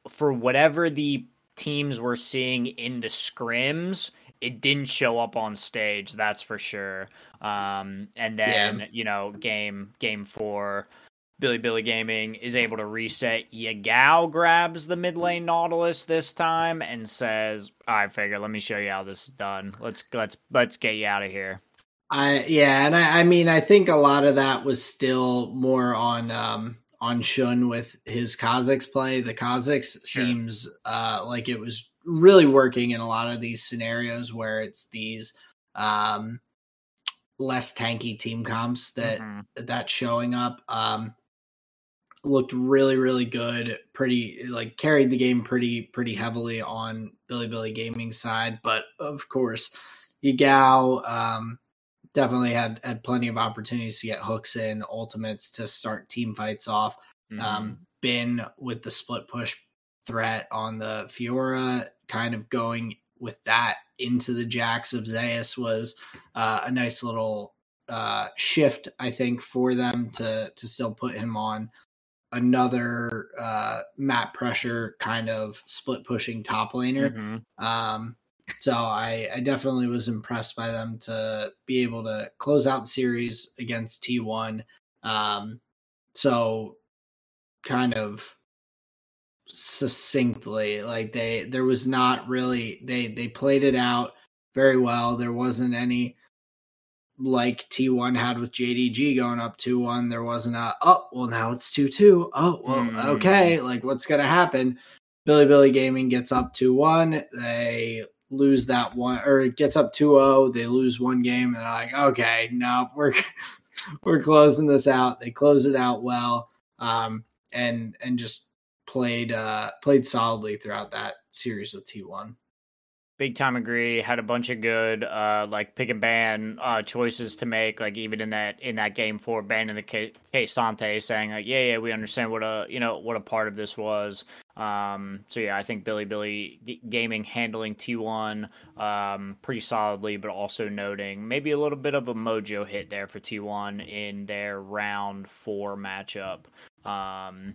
for whatever the teams were seeing in the scrims, it didn't show up on stage. That's for sure. Um, and then yeah. you know, game game four, Bilibili Gaming is able to reset. Yagao grabs the mid lane Nautilus this time and says, "I figure, let me show you how this is done. Let's let's let's get you out of here." I yeah, and I, I mean, I think a lot of that was still more on um on Xun with his Kha'Zix play. The Kha'Zix sure. seems uh, like it was really working in a lot of these scenarios where it's these um, less tanky team comps that mm-hmm. that's showing up. Um, looked really really good pretty like carried the game pretty pretty heavily on Bilibili Gaming side but of course Yagao um definitely had had plenty of opportunities to get hooks in ultimates to start team fights off. Um, mm-hmm. Um, Bin with the split push threat on the Fiora, kind of going with that into the Jax of Zeus was uh, a nice little uh, shift, I think, for them to to still put him on another uh, map pressure kind of split pushing top laner. Mm-hmm. Um, so I, I definitely was impressed by them to be able to close out the series against T1. Um, so kind of succinctly, like they there was not really they they played it out very well. There wasn't any like T1 had with JDG going up 2 1. There wasn't a, oh, well, now it's 2 2. Oh, well, mm. okay. Like, what's going to happen? Bilibili Gaming gets up 2 1. They lose that one or it gets up 2-0 they lose one game and they're like okay no we're we're closing this out. They close it out well um and and just played uh played solidly throughout that series with T1 big time agree had a bunch of good uh like pick and ban uh choices to make like even in that in that game four banning the K, Sante saying like yeah yeah we understand what a you know what a part of this was um so yeah i think Billy G- gaming handling t1 um pretty solidly but also noting maybe a little bit of a mojo hit there for t1 in their round four matchup um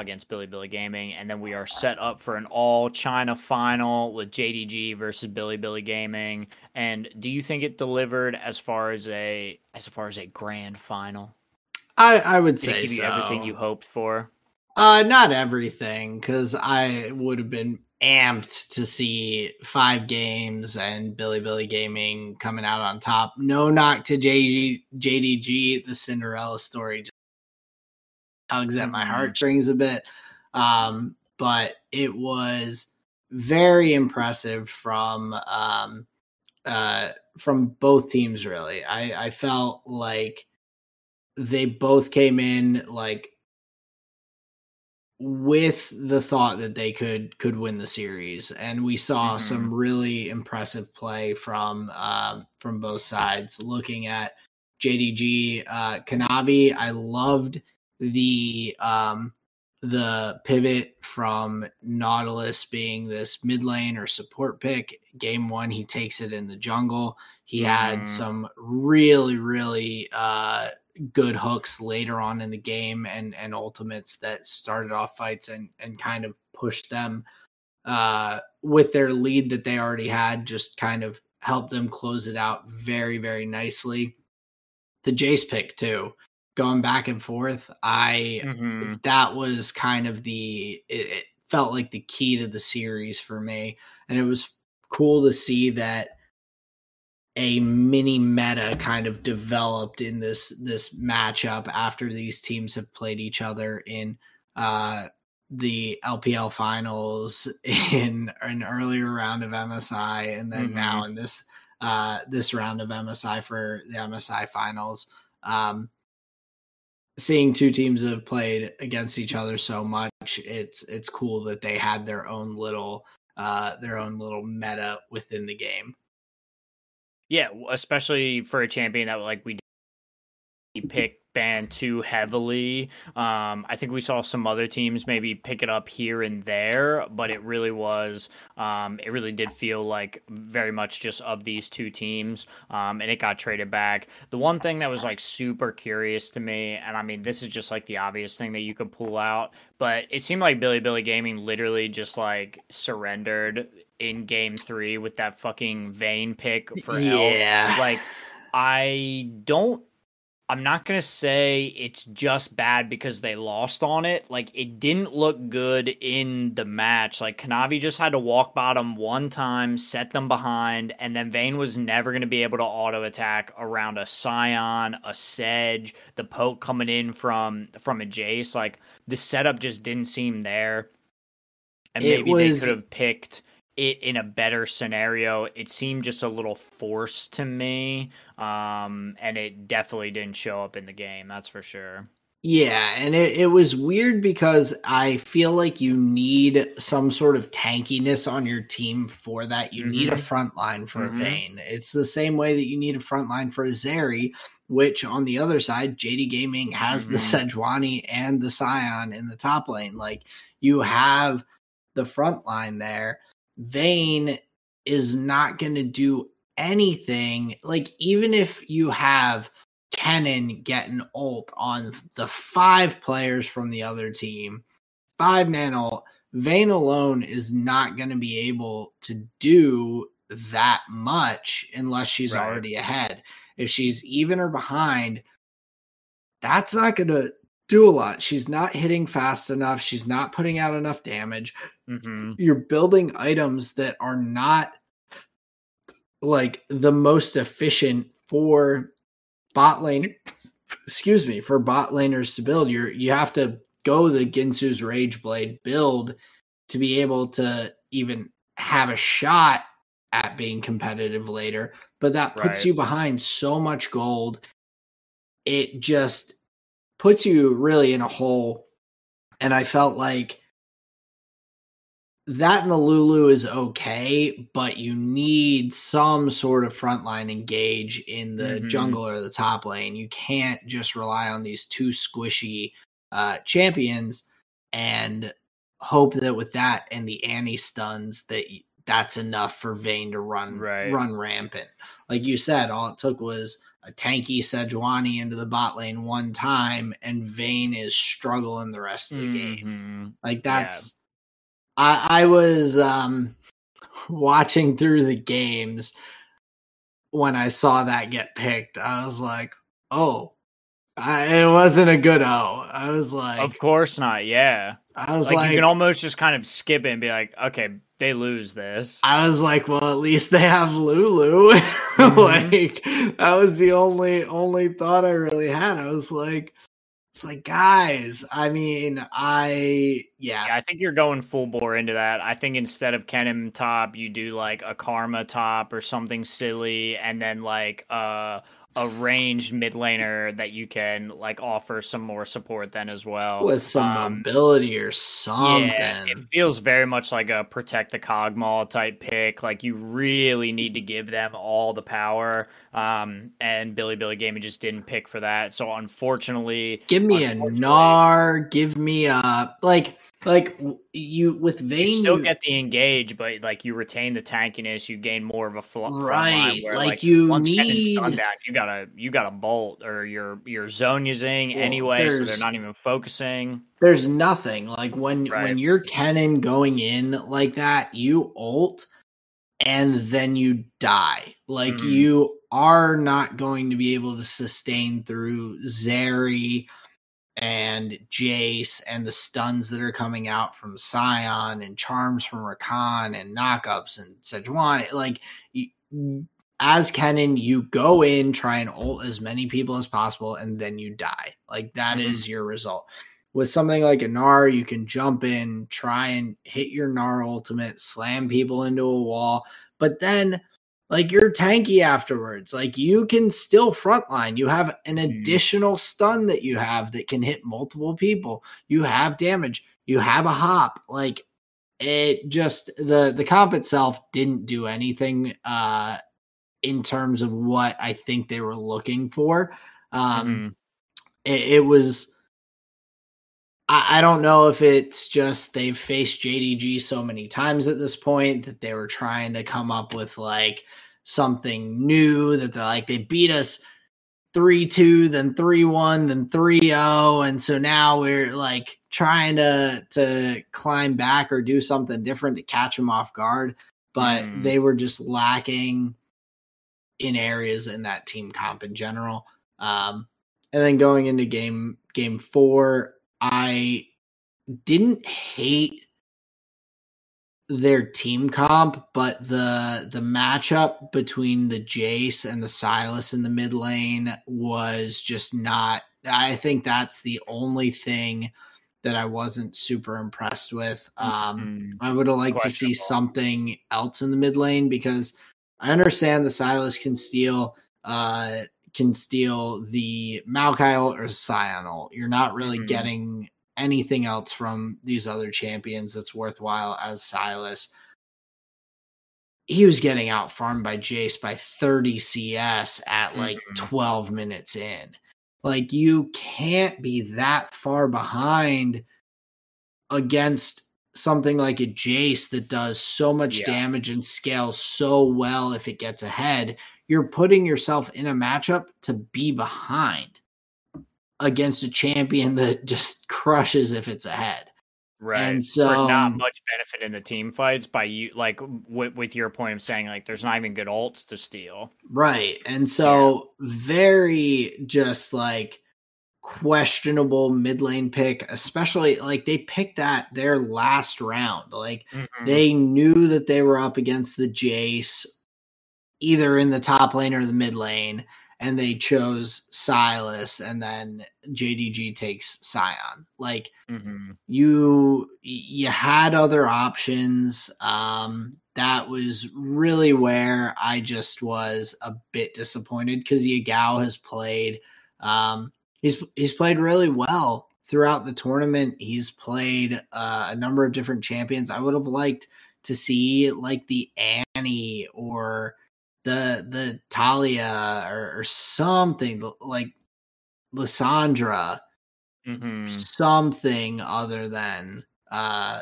against Billy Gaming, and then we are set up for an all China final with JDG versus Bilibili Gaming. And do you think it delivered as far as a as far as a grand final? I I would Did say so. everything you hoped for. Uh, not everything, because I would have been amped to see five games and Bilibili Gaming coming out on top. No knock to JG, JDG, the Cinderella story just tugs at my mm-hmm. heartstrings a bit. Um, but it was very impressive from um, uh, from both teams. Really, I, I felt like they both came in like with the thought that they could could win the series, and we saw mm-hmm. some really impressive play from um, from both sides. Looking at JDG uh, Kanavi, I loved the um the pivot from Nautilus being this mid lane or support pick. Game one, he takes it in the jungle. He mm. had mm-hmm. some really, really uh, good hooks later on in the game and and ultimates that started off fights and and kind of pushed them uh, with their lead that they already had. Just kind of helped them close it out very, very nicely. The Jace pick too going back and forth. I mm-hmm. that was kind of the it, it, felt like the key to the series for me, and it was cool to see that a mini meta kind of developed in this this matchup after these teams have played each other in uh the LPL finals in an earlier round of MSI and then mm-hmm. now in this uh this round of MSI for the MSI finals um seeing two teams that have played against each other so much, it's it's cool that they had their own little uh their own little meta within the game. Yeah, especially for a champion that like we pick ban too heavily. Um, I think we saw some other teams maybe pick it up here and there, but it really was, um, it really did feel like very much just of these two teams, um, and it got traded back. The one thing that was like super curious to me, and I mean, this is just like the obvious thing that you could pull out, but it seemed like Bilibili Gaming literally just like surrendered in game three with that fucking Vayne pick for Yeah. Like, I don't I'm not to say it's just bad because they lost on it. Like, it didn't look good in the match. Like, Kanavi just had to walk bottom one time, set them behind, and then Vayne was never to be able to auto attack around a Scion, a Sedge, the poke coming in from from a Jace. Like, the setup just didn't seem there. And It maybe was- they could have picked it in a better scenario. It seemed just a little forced to me. Um, and it definitely didn't show up in the game, that's for sure. Yeah, and it, it was weird because I feel like you need some sort of tankiness on your team for that. You need a Mhm. front line for Mhm. a Vayne. It's the same way that you need a front line for a Zeri, which on the other side, JD Gaming has the Mhm. Sejuani and the Scion in the top lane. Like you have the front line there. Vayne is not going to do anything. Like even if you have Kennen get an ult on the five players from the other team, five man ult. Vayne alone is not going to be able to do that much unless she's Right. already ahead. If she's even or behind, that's not going to do a lot. She's not hitting fast enough. She's not putting out enough damage. hmm You're building items that are not like the most efficient for bot lane excuse me for bot laners to build you're you have to go the Guinsoo's rage blade build to be able to even have a shot at being competitive later but that puts Right. you behind so much gold it just puts you really in a hole and i felt like that and the Lulu is okay, but you need some sort of frontline engage in the Mhm. jungle or the top lane. You can't just rely on these two squishy uh, champions and hope that with that and the Annie stuns that that's enough for Vayne to run Right. run rampant. Like you said, all it took was a tanky Sejuani into the bot lane one time, and Vayne is struggling the rest of the game. Mhm. Like that's I I was um watching through the games when I saw that get picked. I was like, "Oh, I, it wasn't a good O." I was like, Of course not. Yeah. I was Like, like, you can almost just kind of skip it and be like, okay, they lose this. I was like, well, at least they have Lulu. Mhm. like that was the only only thought I really had. I was like, it's like, guys, I mean, I yeah, Yeah, I think you're going full bore into that. I think instead of Kennen top, you do like a Karma top or something silly, and then like uh, a ranged mid laner that you can like offer some more support then as well. with some Um, mobility or something. Yeah, it feels very much like a protect the Kog'Maw type pick. Like you really need to give them all the power. Um, and Bilibili Gaming just didn't pick for that. So unfortunately, Give me a Unfortunately- Gnar. Give me a like like you with you Vayne. still you- get the engage, but like you retain the tankiness, you gain more of a fl- Right, where, like, you once need- down, you gotta you gotta bolt or your your zone using Well, anyway, so they're not even focusing. there's nothing like when Right. when you're Kennen going in like that, you ult and then you die. Like Mhm. you are not going to be able to sustain through Zeri and Jace and the stuns that are coming out from Sion and charms from Rakan and knockups and Sejuani. Like you, as Kennen, you go in, try and ult as many people as possible, and then you die. Like that is Mhm. your result. With something like a Gnar, you can jump in, try and hit your Gnar ultimate, slam people into a wall, but then like you're tanky afterwards. Like you can still frontline. You have an Mhm. additional stun that you have that can hit multiple people. You have damage. You have a hop. Like it just the the comp itself didn't do anything uh in terms of what I think they were looking for. Um Mhm. it, it was. I, I don't know if it's just they've faced JDG so many times at this point that they were trying to come up with like something new that they're like they beat us 3-2 then 3-1 then 3-0 and so now we're like trying to to climb back or do something different to catch them off guard but mm. they were just lacking in areas in that team comp in general um, and then going into game game 4 I didn't hate their team comp, but the the matchup between the Jace and the Sylas in the mid lane was just not. I think that's the only thing that I wasn't super impressed with. Um, mm-hmm. I would have liked to see something else in the mid lane because I understand the Sylas can steal uh, can steal the Maokai or ult. You're not really mm-hmm. getting anything else from these other champions that's worthwhile as Sylas. He was getting out farmed by Jace by 30 CS at like mm-hmm. 12 minutes in. Like you can't be that far behind against something like a Jace that does so much yeah. damage and scales so well if it gets ahead. You're putting yourself in a matchup to be behind against a champion that just crushes if it's ahead. Right. And so For not much benefit in the team fights by you like w- with your point of saying like there's not even good ults to steal. Right. And so yeah. very just like questionable mid lane pick, especially like they picked that their last round. Like mm-hmm. they knew that they were up against the Jace either in the top lane or the mid lane and they chose Sylas, and then JDG takes Sion. Like mm-hmm. you you had other options. Um that was really where I just was a bit disappointed because Yagao has played um he's he's played really well throughout the tournament. He's played uh, a number of different champions. I would have liked to see like the Annie or the the Taliyah or, or something like Lissandra, mm-hmm. something other than uh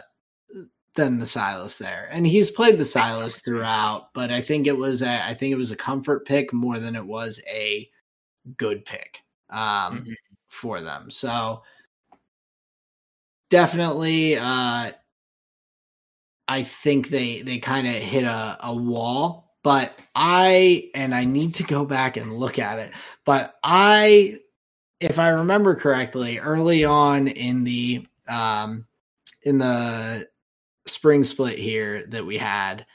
than the Sylas there. And he's played the Sylas throughout, but I think it was a I think it was a comfort pick more than it was a good pick um mm-hmm. for them. So definitely uh I think they they kind of hit a, a wall but I and I need to go back and look at it. But I, if I remember correctly, early on in the um, in the spring split here that we had,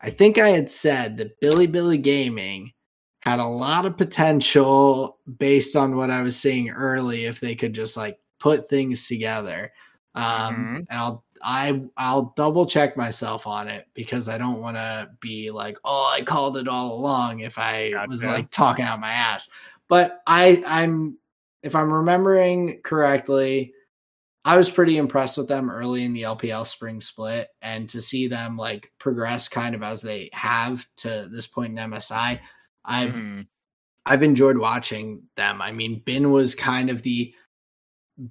I think I had said that Bilibili Gaming had a lot of potential based on what I was seeing early if they could just like put things together. Um, mm-hmm. and I'll I I'll double check myself on it because I don't want to be like, oh, I called it all along if I gotcha. was like talking out my ass. But I I'm if I'm remembering correctly, I was pretty impressed with them early in the LPL spring split and to see them like progress kind of as they have to this point in MSI. I've mm-hmm. I've enjoyed watching them. I mean, Bin was kind of the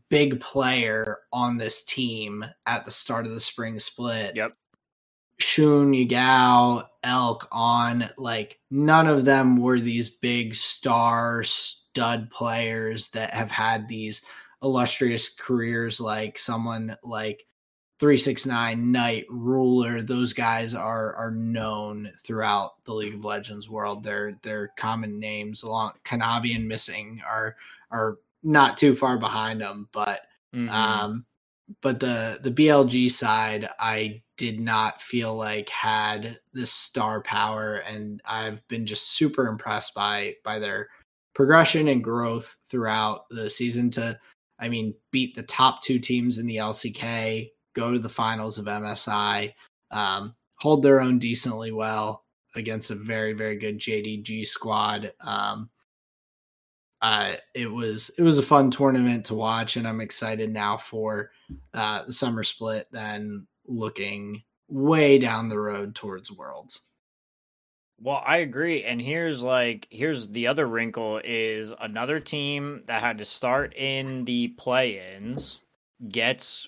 big player on this team at the start of the spring split. Yep. Xun, Yagao, Elk on, like none of them were these big star stud players that have had these illustrious careers like someone like 369 Knight Ruler those guys are are known throughout the League of Legends world they're they're common names along Kanavi and Missing are are not too far behind them, but mm-hmm. um, but the the BLG side, I did not feel like had this star power, and I've been just super impressed by by their progression and growth throughout the season. To, I mean, beat the top two teams in the LCK, go to the finals of MSI, um, hold their own decently well against a very very good JDG squad. Um, uh, it was it was a fun tournament to watch, and I'm excited now for uh, the summer split. Then looking way down the road towards Worlds. Well, I agree. And here's like here's the other wrinkle is another team that had to start in the play-ins gets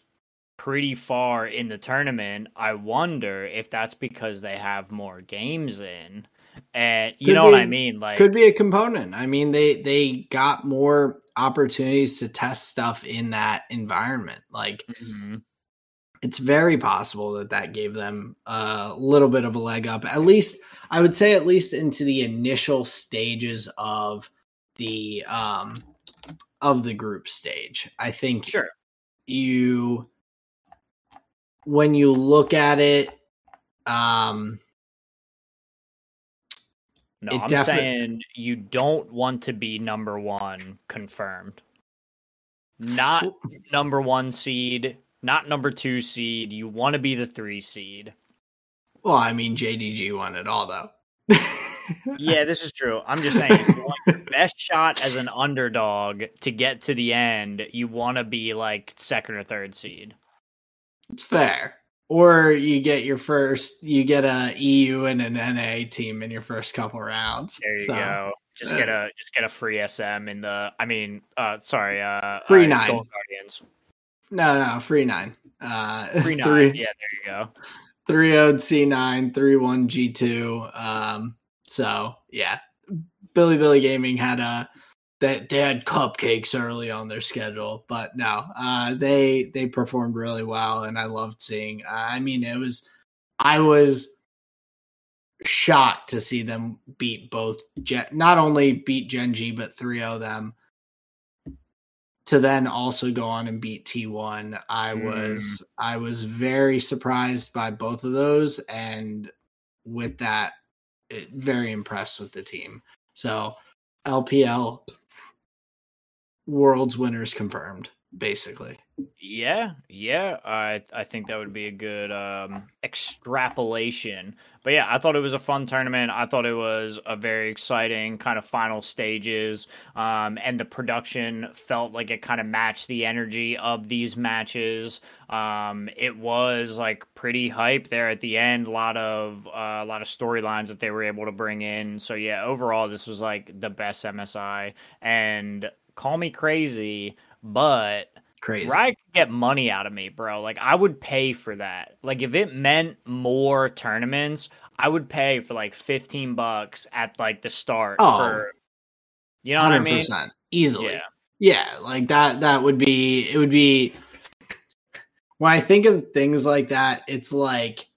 pretty far in the tournament. I wonder if that's because they have more games in. And you Could know what I mean? Like Could be a component. I mean, they they got more opportunities to test stuff in that environment. Like Mhm. it's very possible that that gave them a little bit of a leg up. At least I would say at least into the initial stages of the um of the group stage. I think Sure. you when you look at it um No, It I'm defi- saying you don't want to be number one confirmed. Not number one seed, not number two seed. You want to be the three seed. well, I mean JDG won it all though. Yeah, this is true. I'm just saying, if you want your best shot as an underdog to get to the end, you want to be like second or third seed. It's fair. Or you get your first, you get a EU and an NA team in your first couple rounds. There you So, go. Just uh, get a just get a free SM in the. I mean, uh, sorry, uh, Free uh, nine. Gold Guardians. No, no, free nine. Uh, Free nine. three, Yeah, there you go. three owed C nine, three one G two. Um, so yeah, Bilibili Gaming had a they they had cupcakes early on their schedule, but no, uh, they they performed really well, and I loved seeing. Uh, I mean, it was I was shocked to see them beat both Gen, not only beat Gen G but 3-0 them to then also go on and beat T1. I was I was very surprised by both of those and with that it, very impressed with the team. So LPL Worlds winners confirmed basically. Yeah, yeah, I I think that would be a good um, extrapolation. But yeah, I thought it was a fun tournament. I thought it was a very exciting kind of final stages, um, and the production felt like it kind of matched the energy of these matches. Um, it was like pretty hype there at the end. A lot of uh, a lot of storylines that they were able to bring in. So yeah, overall, this was like the best MSI. And call me crazy, but Crazy. Riot could get money out of me, bro. Like I would pay for that. Like if it meant more tournaments, I would pay for like fifteen bucks at like the start Oh, for you know what I mean? 100% easily. Yeah. yeah like that that would be it would be when i think of things like that it's like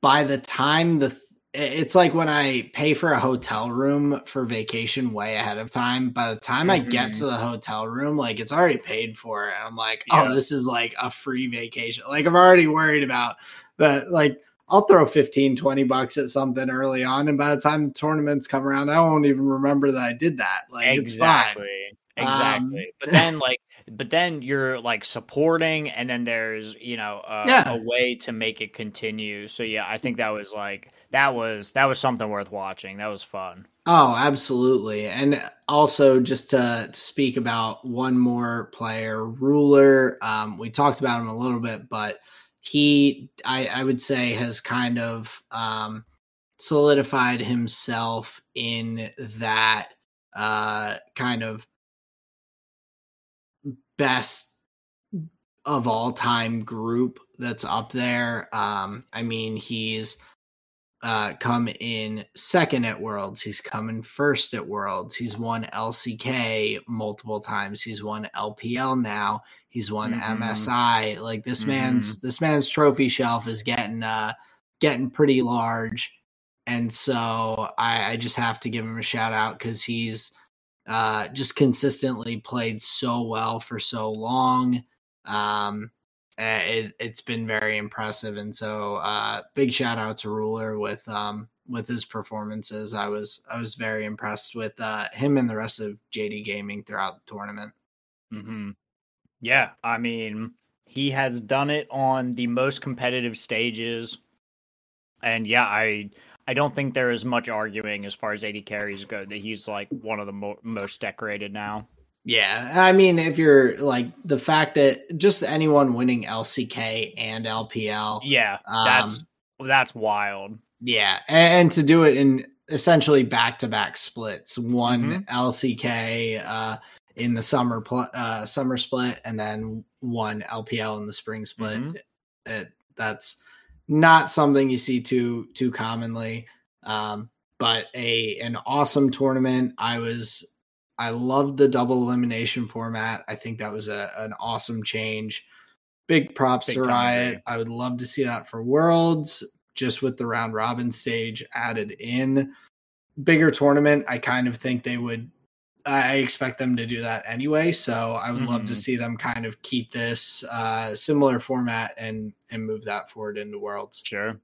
by the time the it's like when i pay for a hotel room for vacation way ahead of time by the time i get to the hotel room like it's already paid for and i'm like Yeah. oh this is like a free vacation like i'm already worried about that like I'll throw 15, 20 bucks at something early on, and by the time the tournaments come around, I won't even remember that I did that. Like it's fine. exactly. Exactly. Um, but then like but then you're like supporting and then there's, you know, uh, Yeah. a way to make it continue. So yeah, I think that was like that was that was something worth watching. That was fun. Oh, absolutely. And also just to, to speak about one more player, Ruler. Um, we talked about him a little bit, but he I, I would say has kind of um solidified himself in that uh kind of best of all time group that's up there. Um, I mean, he's uh, come in second at Worlds. He's come in first at Worlds. He's won LCK multiple times. He's won LPL now. He's won Mhm. MSI. Like this man's this man's trophy shelf is getting uh getting pretty large. And so I, I just have to give him a shout out because he's uh, just consistently played so well for so long. Um, it, it's been very impressive, and so uh, big shout out to Ruler with um, with his performances. I was I was very impressed with uh, him and the rest of JD Gaming throughout the tournament. hmm Yeah, I mean, he has done it on the most competitive stages, and yeah, I I don't think there is much arguing as far as AD carries go that he's like one of the mo- most decorated now. Yeah, I mean, if you're like the fact that just anyone winning LCK and LPL, Yeah, that's that's wild. Yeah, and, and to do it in essentially back to back splits, one Mhm. LCK uh, in the summer pl- uh, summer split, and then one LPL in the spring split. Mhm. It, that's not something you see too too commonly, um, but a an awesome tournament. I was I loved the double elimination format. I think that was a, an awesome change. Big props Big to Riot. I would love to see that for Worlds, just with the round robin stage added in. Bigger tournament, I kind of think they would. I expect them to do that anyway, so I would love to Mhm. see them kind of keep this uh, similar format and and move that forward into Worlds. Sure.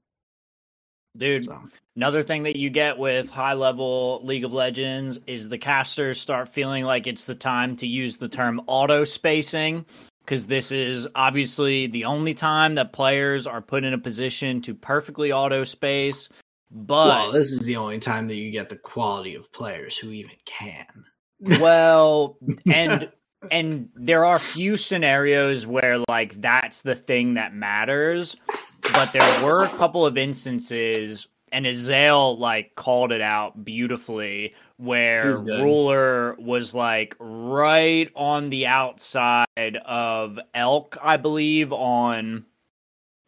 Dude, So Another thing that you get with high level League of Legends is the casters start feeling like it's the time to use the term auto spacing because this is obviously the only time that players are put in a position to perfectly auto space. But well, this is the only time that you get the quality of players who even can. Well and and there are few scenarios where like that's the thing that matters but there were a couple of instances and Azael like called it out beautifully where ruler was like right on the outside of elk i believe on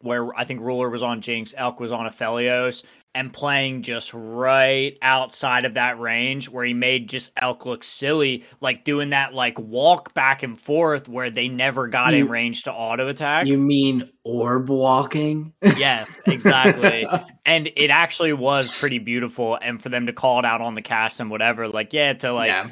where i think ruler was on jinx elk was on aphelios and playing just right outside of that range where he made just elk look silly like doing that like walk back and forth where they never got in range to auto attack You mean orb walking? yes exactly and it actually was pretty beautiful and for them to call it out on the cast and whatever like yeah to like yeah.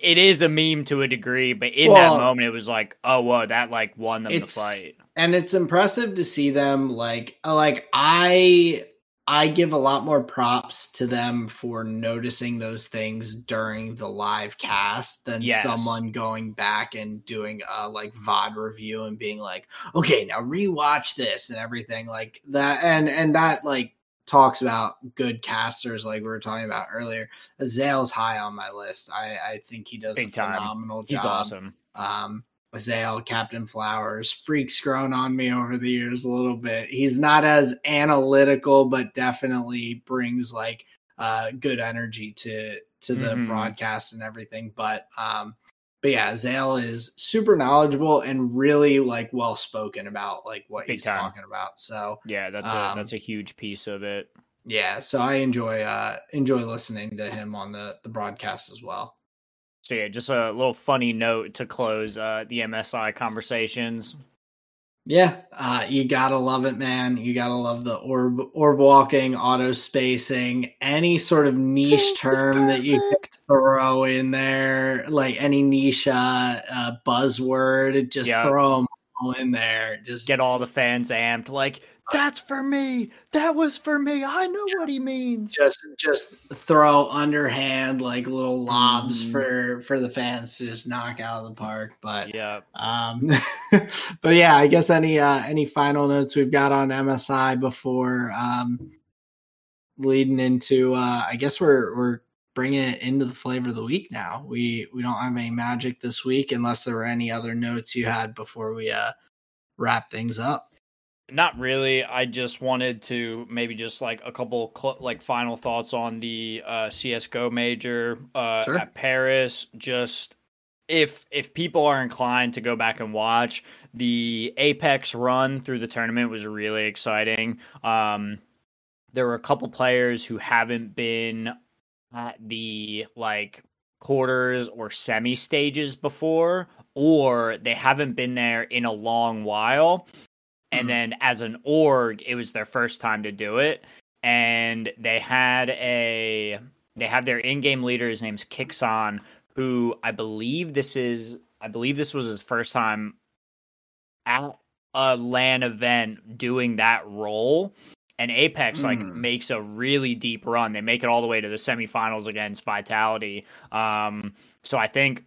It is a meme to a degree but in Well, that moment it was like oh whoa that like won them the fight and it's impressive to see them like uh, like I I give a lot more props to them for noticing those things during the live cast than Yes. someone going back and doing a like VOD review and being like, okay, now rewatch this and everything like that. And and that like talks about good casters like we were talking about earlier. Azael's high on my list. I, I think he does Big a time. phenomenal job he's awesome um Azael, Captain Flowers, Phreak's grown on me over the years a little bit. He's not as analytical, but definitely brings like uh good energy to to the Mhm. broadcast and everything. But um but yeah, Azael is super knowledgeable and really like well spoken about like what Big he's time. talking about. So yeah that's a Um, that's a huge piece of it yeah, so I enjoy uh enjoy listening to him on the the broadcast as well. so yeah just a little funny note to close uh the msi conversations Yeah, uh, you gotta love it, man. You gotta love the orb, orb walking, auto spacing, any sort of niche term that you throw in there, like any niche uh, uh, buzzword, just Yeah. throw them all in there. Just get all the fans amped like that's for me that was for me i know what he means just just throw underhand like little lobs Mhm. for for the fans to just knock out of the park. But yeah Um, but yeah, I guess any uh, any final notes we've got on MSI before um, leading into uh, I guess we're we're bringing it into the flavor of the week now. We we don't have any magic this week unless there were any other notes you had before we uh, wrap things up. Not really. I just wanted to maybe just like a couple cl- like final thoughts on the uh, CS:GO major uh, Sure. at Paris. Just if if people are inclined to go back and watch the Apeks run through the tournament was really exciting. Um, there were a couple players who haven't been at the like quarters or semi stages before, or they haven't been there in a long while. And Mhm. then as an org, it was their first time to do it. And they had a they have their in-game leader, his name's kyxsan, who I believe this is I believe this was his first time at a LAN event doing that role. And Apeks like Hmm. makes a really deep run. They make it all the way to the semifinals against Vitality. Um, so I think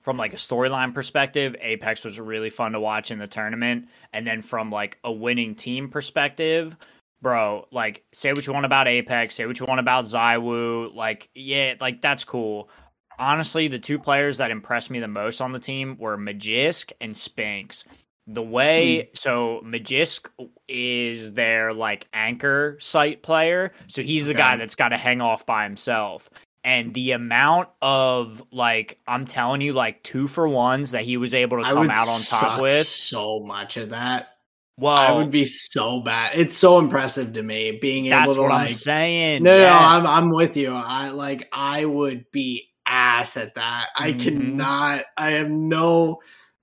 from like a storyline perspective, Apeks was really fun to watch in the tournament. And then from like a winning team perspective, bro, like say what you want about Apeks, say what you want about ZywOo, like yeah, like that's cool. Honestly, the two players that impressed me the most on the team were Magisk and Spinx. The way hmm. so Magisk is their like anchor site player, so he's the guy that's got to hang off by himself. And the amount of like I'm telling you, like two for ones that he was able to come out on top with, so much of that. Well, I would be so bad. It's so impressive to me being able to like. I'm saying. No, yes. no, I'm I'm with you. I like I would be ass at that. I mm-hmm. cannot. I have no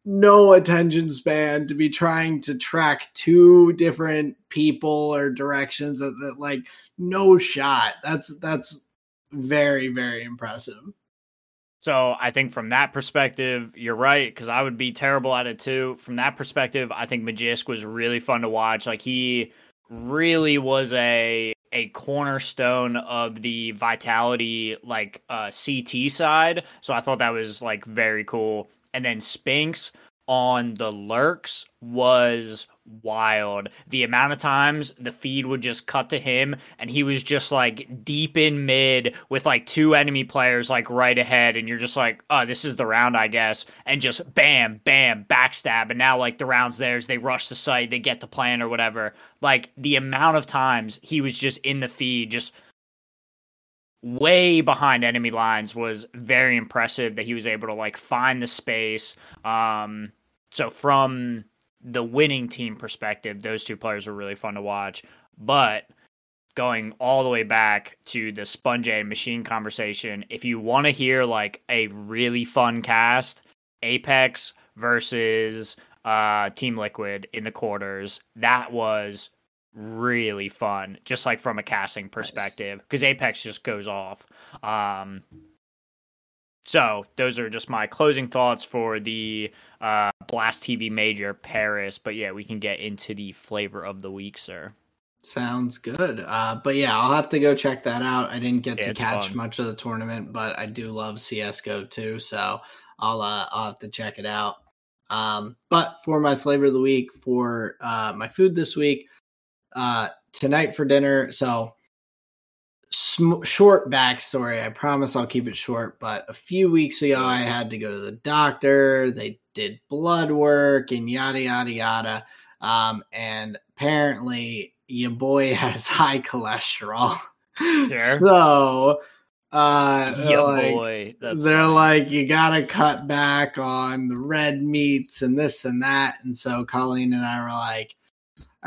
no attention span to be trying to track two different people or directions that, that like no shot. That's that's very very impressive. So I think from that perspective, you're right because I would be terrible at it too. From that perspective, I think Magisk was really fun to watch. Like he really was a a cornerstone of the vitality like uh, CT side. So I thought that was like very cool. And then Spinx on the lurks was wild. The amount of times the feed would just cut to him and he was just like deep in mid with like two enemy players like right ahead and you're just like, "Oh, this is the round, I guess." And just bam, bam, backstab and now like the round's theirs, they rush the site, they get the plan or whatever. Like the amount of times he was just in the feed just way behind enemy lines was very impressive that he was able to like find the space um so from the winning team perspective, those two players were really fun to watch. But going all the way back to the Spunj and Machine conversation, if you want to hear like a really fun cast, Apeks versus uh, Team Liquid in the quarters, that was really fun, just like from a casting perspective, because nice. Apeks just goes off. Um, so those are just my closing thoughts for the uh, Blast TV Major Paris. But yeah, we can get into the flavor of the week, sir. Sounds good. Uh, but yeah, I'll have to go check that out. I didn't get yeah, to catch fun. much of the tournament, but I do love CS:GO too, so I'll uh, I'll have to check it out. Um, but for my flavor of the week, for uh, my food this week, uh, tonight for dinner. So sm- short backstory. I promise I'll keep it short. But a few weeks ago, I had to go to the doctor. They did blood work and yada yada yada. Um, and apparently, your boy has high cholesterol. Sure. so uh yeah, like, boy. That's they're funny. like you gotta cut back on the red meats and this and that and so colleen and i were like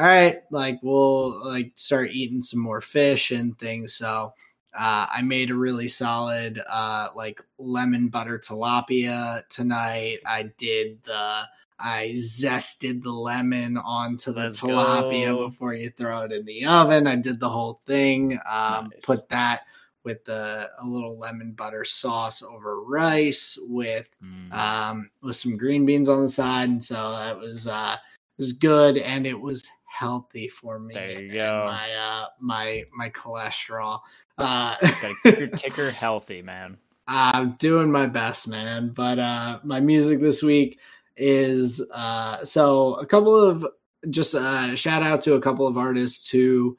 all right, like we'll like start eating some more fish and things. So uh, I made a really solid uh, like lemon butter tilapia tonight. I did the I zested the lemon onto the Let's tilapia go. before you throw it in the oven. I did the whole thing. Um, nice. Put that with the, a little lemon butter sauce over rice with mm. um, with some green beans on the side, and so that was uh, was good, and it was healthy for me. There you go. My uh, my my cholesterol. Uh, Gotta keep your ticker healthy, man. I'm doing my best, man. But uh, my music this week is uh, so a couple of just uh, shout out to a couple of artists who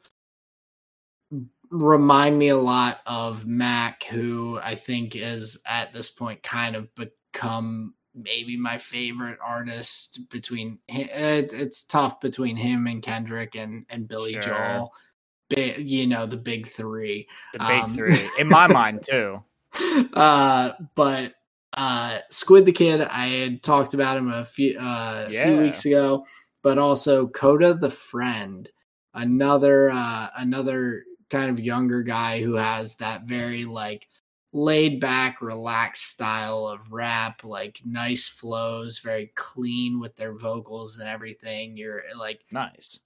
remind me a lot of Mac, who I think is at this point kind of become maybe my favorite artist between it, it's tough between him and Kendrick and and Billy sure. Joel. You know the big three. The big um, three in my mind too. Uh, but uh, Squid the Kid, I had talked about him a few uh, yeah. few weeks ago, but also Kota the Friend, another uh, another kind of younger guy who has that very like laid back, relaxed style of rap, like nice flows, very clean with their vocals and everything. You're like nice,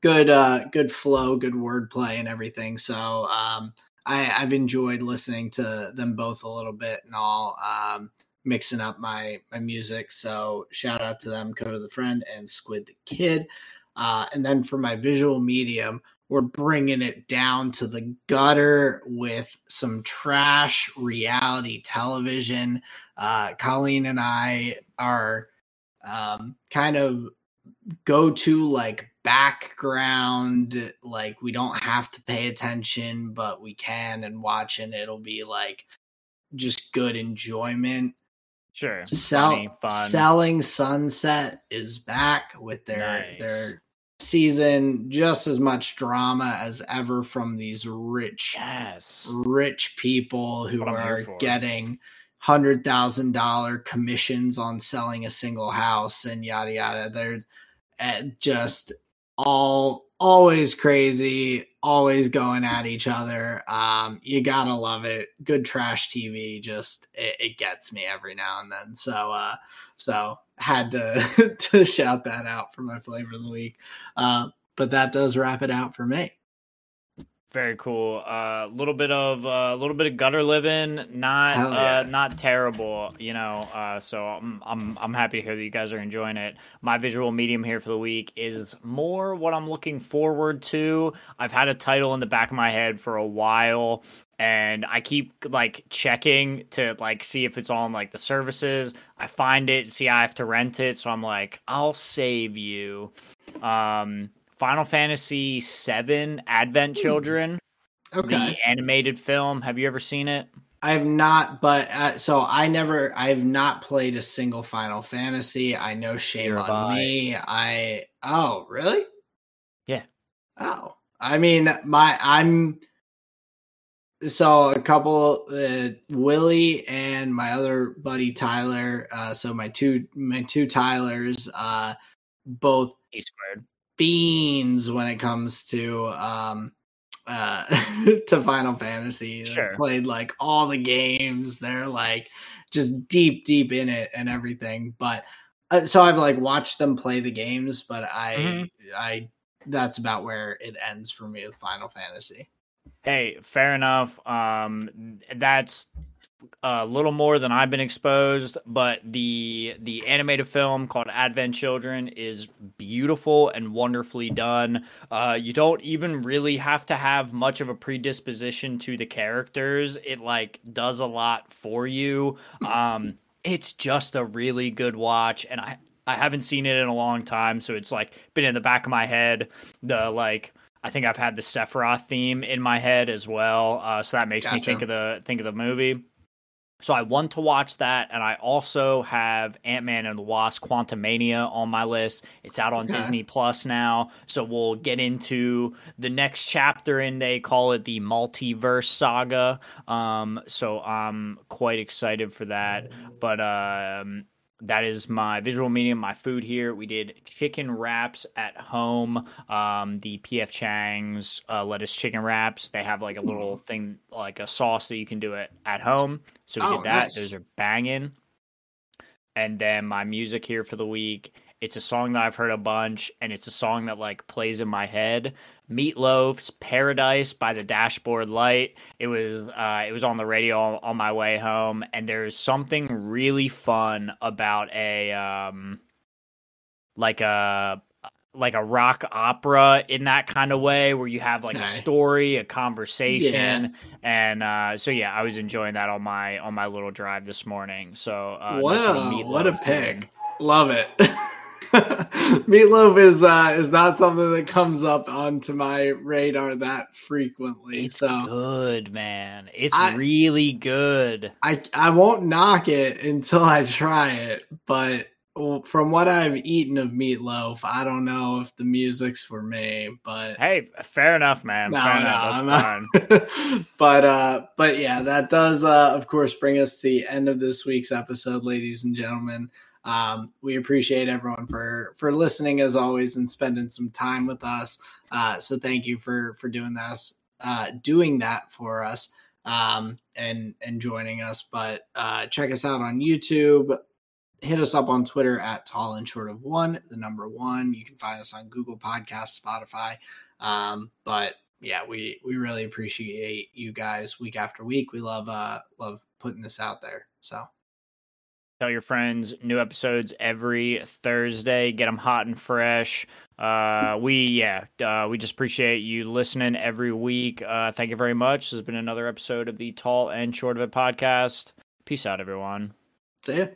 good, uh, good flow, good wordplay and everything. So, um, I, I've enjoyed listening to them both a little bit and all, um, mixing up my my music. So shout out to them, Kota the Friend and Squid the Kid. Uh, and then for my visual medium, we're bringing it down to the gutter with some trash reality television. Uh, Colleen and I are um, kind of go to like background, like we don't have to pay attention, but we can and watch, and it'll be like just good enjoyment. Sure. Sell, Funny, fun. Selling Sunset is back with their Nice. their season just as much drama as ever from these rich Yes. rich people who What I'm here are getting hundred thousand dollar commissions on selling a single house and yada yada. They're uh, just all always crazy, always going at each other. Um, you gotta love it. Good trash TV, just it, it gets me every now and then. So, uh, so had to to shout that out for my flavor of the week. Uh, but that does wrap it out for me. Very cool. A uh, little bit of a uh, little bit of gutter living, not uh, yeah. not terrible, you know. Uh, so I'm I'm I'm happy to hear that you guys are enjoying it. My visual medium here for the week is more what I'm looking forward to. I've had a title in the back of my head for a while, and I keep like checking to like see if it's on like the services. I find it, see I have to rent it, so I'm like, I'll save you. Um, Final Fantasy VII Advent Hmm. Children, Okay. the animated film. Have you ever seen it? I have not, but uh, so I never, I have not played a single Final Fantasy. I know shame have on me. I, oh, really? Yeah. Oh, I mean, my, I'm, so a couple, uh, Willie and my other buddy Tyler, uh, so my two, my two Tylers, uh, both E squared. fiends when it comes to um uh to Final Fantasy. They Sure. played like all the games. They're like just deep deep in it and everything. But uh, so I've like watched them play the games, but I Mhm. I that's about where it ends for me with Final Fantasy. Hey, fair enough. Um, that's a little more than I've been exposed, but the the animated film called Advent Children is beautiful and wonderfully done. Uh, you don't even really have to have much of a predisposition to the characters. It like does a lot for you. Um, it's just a really good watch, and I I haven't seen it in a long time, so it's like been in the back of my head. The like. I think I've had the Sephiroth theme in my head as well, uh, so that makes me think of the think of the movie. So I want to watch that, and I also have Ant Man and the Wasp: Quantumania on my list. It's out on Okay. Disney Plus now, so we'll get into the next chapter, and they call it the multiverse saga. Um, so I'm quite excited for that. But um, that is my visual medium, my food here. We did chicken wraps at home. Um, the PF Chang's uh, lettuce chicken wraps. They have like a little thing, like a sauce that you can do it at home. So we Oh, did that. nice. Those are banging. And then my music here for the week. It's a song that I've heard a bunch, and it's a song that like plays in my head. Meatloaf's "Paradise" by the Dashboard Light. It was uh, it was on the radio on, on my way home, and there's something really fun about a um, like a like a rock opera in that kind of way where you have like a story a conversation and uh so yeah i was enjoying that on my on my little drive this morning so uh what a what a pick. Love it. Meatloaf is uh is not something that comes up onto my radar that frequently. it's so good man it's I- really good I I won't knock it until I try it, but from what I've eaten of meatloaf, I don't know if the music's for me, but hey fair enough man No, fair no, enough I'm that's fine not. but uh but yeah, that does uh of course bring us to the end of this week's episode, ladies and gentlemen. Um we appreciate everyone for for listening as always and spending some time with us. Uh so thank you for for doing this uh doing that for us um and and joining us. But uh check us out on YouTube. Hit us up on Twitter at tall and short of one, the number one. You can find us on Google Podcasts, Spotify. Um, but yeah, we we really appreciate you guys week after week. We love uh love putting this out there. So Tell your friends, new episodes every Thursday. Get them hot and fresh. Uh, we, yeah, uh, we just appreciate you listening every week. Uh, thank you very much. This has been another episode of the Tall and Short of It podcast. Peace out, everyone. see ya.